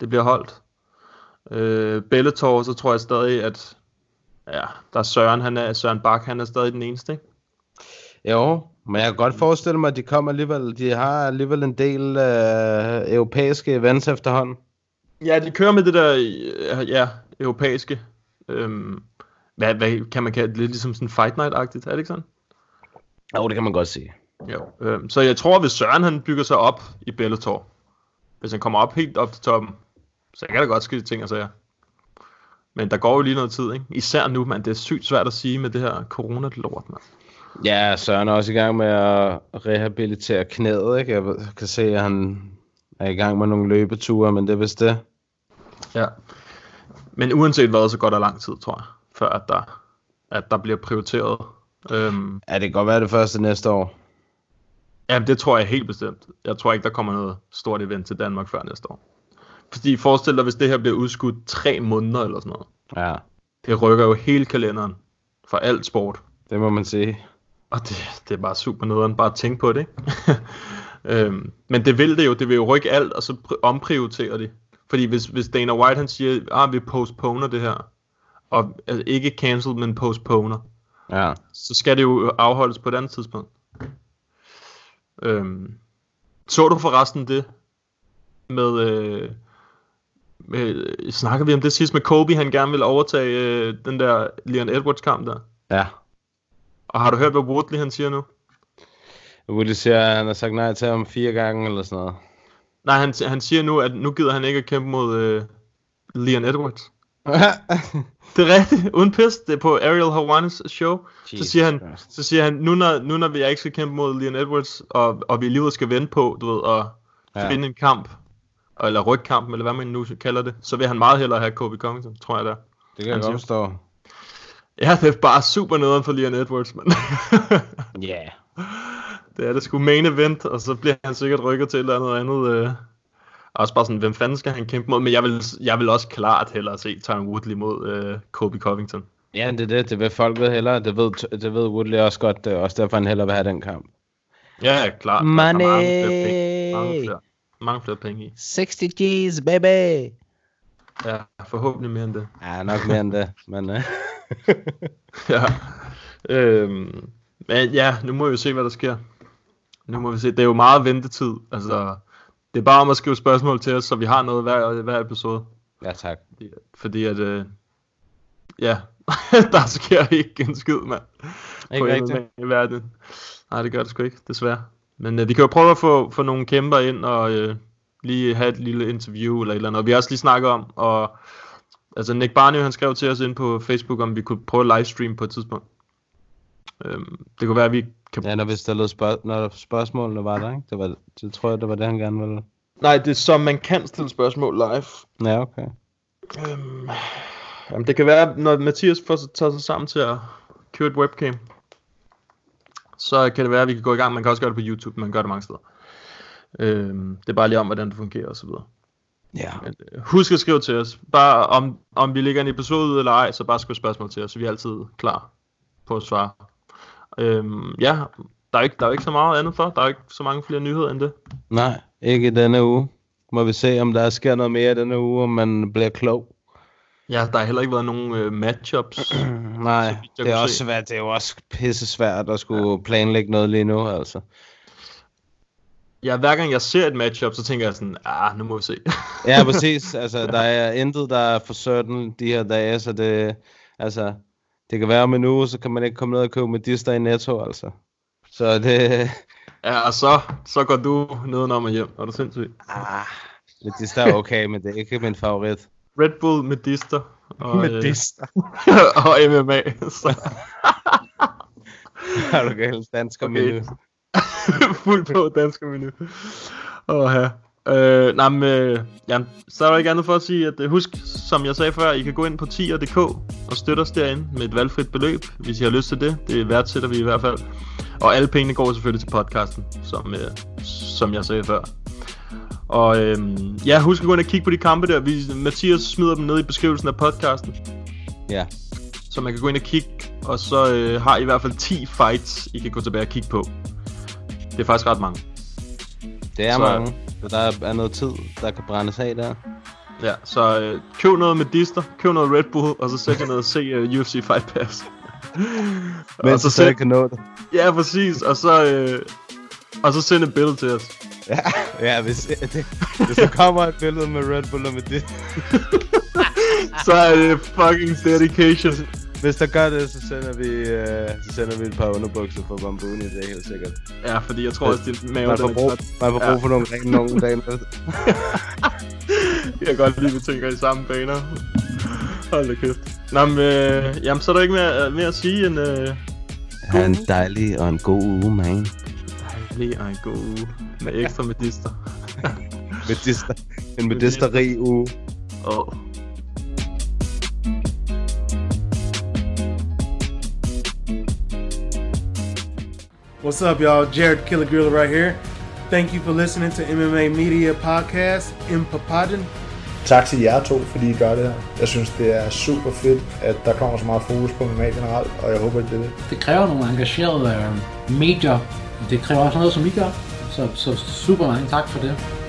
det bliver holdt. Øh, Bellator, så tror jeg stadig, at ja, der er Søren, han er, Søren Bak, han er stadig den eneste, ikke? Jo, men jeg kan godt forestille mig, at de kommer alligevel, de har alligevel en del øh, europæiske events efterhånden. Ja, de kører med det der, øh, ja, europæiske. Øhm, hvad, hvad kan man kalde det? Lidt ligesom sådan Fight Night-agtigt, er det ikke sådan? Jo, det kan man godt sige. Jo. Øhm, så jeg tror, hvis Søren han bygger sig op i Bellator, hvis han kommer op helt op til toppen, så kan der godt ske ting og sager. Men der går jo lige noget tid, ikke? Især nu, mand. Det er sygt svært at sige med det her corona-lort, mand. Ja, Søren er også i gang med at rehabilitere knæet, ikke? Jeg kan se, at han er i gang med nogle løbeture, men det er vist det. Ja. Men uanset hvad, så går der lang tid, tror jeg, før at der, at der bliver prioriteret. Øhm, Ja, det kan godt være det første næste år. Ja, det tror jeg helt bestemt. Jeg tror ikke, der kommer noget stort event til Danmark før næste år. Fordi forestil dig, hvis det her bliver udskudt tre måneder eller sådan noget. Ja, Det rykker jo hele kalenderen for alt sport. det må man sige. Og det, det er bare super nederen, bare at tænke på det, ikke? øhm, men det vil det jo, det vil jo rykke alt, og så pr- omprioritere det. Fordi hvis, hvis Dana White han siger, ah, vi postponer det her, og altså, ikke cancel, men postponer, Ja. så skal det jo afholdes på et andet tidspunkt. Øhm, så du forresten det med, øh, med snakker vi om det sidst med Kobe, han gerne vil overtage øh, den der Leon Edwards kamp der. Ja. Og har du hørt, hvad Woodley han siger nu? Woody siger, at han har sagt nej til ham fire gange eller sådan noget. Nej, han, han siger nu, at nu gider han ikke at kæmpe mod øh, Leon Edwards. Det er rigtigt, uden pis. Det er på Ariel Hawanis show. Jesus så siger han, Christ. så siger han nu, når, nu når vi ikke skal kæmpe mod Leon Edwards, og, og vi alligevel skal vente på, du ved, at ja. finde en kamp, eller rygkamp, eller hvad man nu kalder det, så vil han meget hellere have Kobe Covington, tror jeg der. Det kan jeg Han godt siger- forstå. Ja, det er bare super nederen for Leon Edwards, men Ja. Yeah. det er det sgu main event, og så bliver han sikkert rykket til et eller andet andet. Øh. Også bare sådan, hvem fanden skal han kæmpe mod? Men jeg vil, jeg vil også klart hellere se Tyron Woodley mod øh, Kobe Covington. Ja, det er det. Det vil folk ved hellere. Det ved, det ved Woodley også godt. Det er også derfor, han hellere vil have den kamp. Ja, klart. Der er mange mange flere, mange flere penge i. 60 G's, baby! Ja, forhåbentlig mere end det. Ja, nok mere end det. Men, uh... ja. Øhm, men ja, nu må vi jo se, hvad der sker. Nu må vi se. Det er jo meget ventetid. Altså, det er bare om at skrive spørgsmål til os, så vi har noget hver, hver episode. ja, tak. Fordi, fordi at, øh, ja, der sker ikke en skid, mand. Ikke rigtigt. MMA i verden. Nej, det gør det sgu ikke, desværre. Men øh, vi kan jo prøve at få, få nogle kæmper ind og øh, lige have et lille interview eller et eller andet. Og vi har også lige snakket om, og altså Nick Barney, han skrev til os ind på Facebook, om vi kunne prøve at livestream på et tidspunkt. Øhm, det kunne være, at vi kan... Ja, når vi stillede spørg- når spørgsmålene var der, ikke? Det, var, det tror jeg, det var det, han gerne ville. Nej, det er som man kan stille spørgsmål live. Ja, okay. Øhm, jamen, det kan være, når Mathias får taget sig sammen til at købe et webcam, så kan det være, at vi kan gå i gang. Man kan også gøre det på YouTube, man gør det mange steder. Øhm, det er bare lige om, hvordan det fungerer og så videre. Ja. Men, øh, husk at skrive til os. Bare om, om vi lægger en episode ud eller ej, så bare skriv spørgsmål til os, så vi er altid klar på at svare. Øhm, ja, der er, ikke, der er ikke så meget andet for. Der er ikke så mange flere nyheder end det. Nej, ikke i denne uge. må vi se, om der sker noget mere denne uge, om man bliver klog. Ja, der har heller ikke været nogen øh, matchups. Nej, det er også se. svært. Det er jo også pisse svært at skulle planlægge noget lige nu, altså. Ja, hver gang jeg ser et matchup, så tænker jeg sådan, ah, nu må vi se. Ja, præcis. Altså, der er intet, der er for certain de her dage, så det, altså, det kan være om en uge, så kan man ikke komme ned og købe medister i Netto, altså. Så det, ja, og så, så går du nedenom og hjem. Er du sindssygt? ah, medister er okay, men det er ikke min favorit. Red Bull, Medister og, Medister. øh, og MMA. Så, Er du galt? Dansk okay. Okay. menu. fuld på dansk menu. Åh, ja. Øh, nej, men, øh, ja, så er der ikke andet for at sige, at øh, husk, som jeg sagde før, I kan gå ind på tier.dk og støtte os derinde med et valgfrit beløb, hvis I har lyst til det. Det værdsætter vi i hvert fald. Og alle pengene går selvfølgelig til podcasten, som, øh, som jeg sagde før. Og øhm, ja, husk at gå ind og kigge på de kampe der. Vi, Mathias smider dem ned i beskrivelsen af podcasten, Ja. så man kan gå ind og kigge. Og så øh, har I i hvert fald 10 fights, I kan gå tilbage og kigge på. Det er faktisk ret mange. Det er Så- mange. Så der er noget tid, der kan brændes af der. Ja, så øh, køb noget med Dister, køb noget Red Bull, og så sæt jer ned og se uh, UFC Fight Pass. Men så så sæt, kan nå det. ja, præcis, og så, øh, og så send et billede til os. Ja, ja hvis, det, hvis der kommer et billede med Red Bull og med det. Så er det fucking dedication. Hvis der gør det, så sender vi, øh, så sender vi et par underbukser for Bambuni, det er helt sikkert. Ja, fordi jeg tror også, din mave Man den får er brug, man får brug Ja. for nogle rene nogle dage. Jeg kan godt lide, at vi tænker i samme baner. Hold da kæft. Nå, men, øh, jamen, så er der ikke mere, mere at sige end... Øh, Ha' en dejlig og en god uge, man. Lige og en god uge med ekstra med Dister. Medister. En medisteri uge. Åh. Oh. What's up, y'all? Jared Killer Gorilla right here. Thank you for listening to MMA Media Podcast in Papadon. Tak til jer to, fordi I gør det her. Jeg synes, det er super fedt, at der kommer så meget fokus på MMA generelt, og jeg håber, at det er det. Det kræver nogle engagerede øh, medier. Det kræver også noget, som I gør. Så, så super mange tak for det.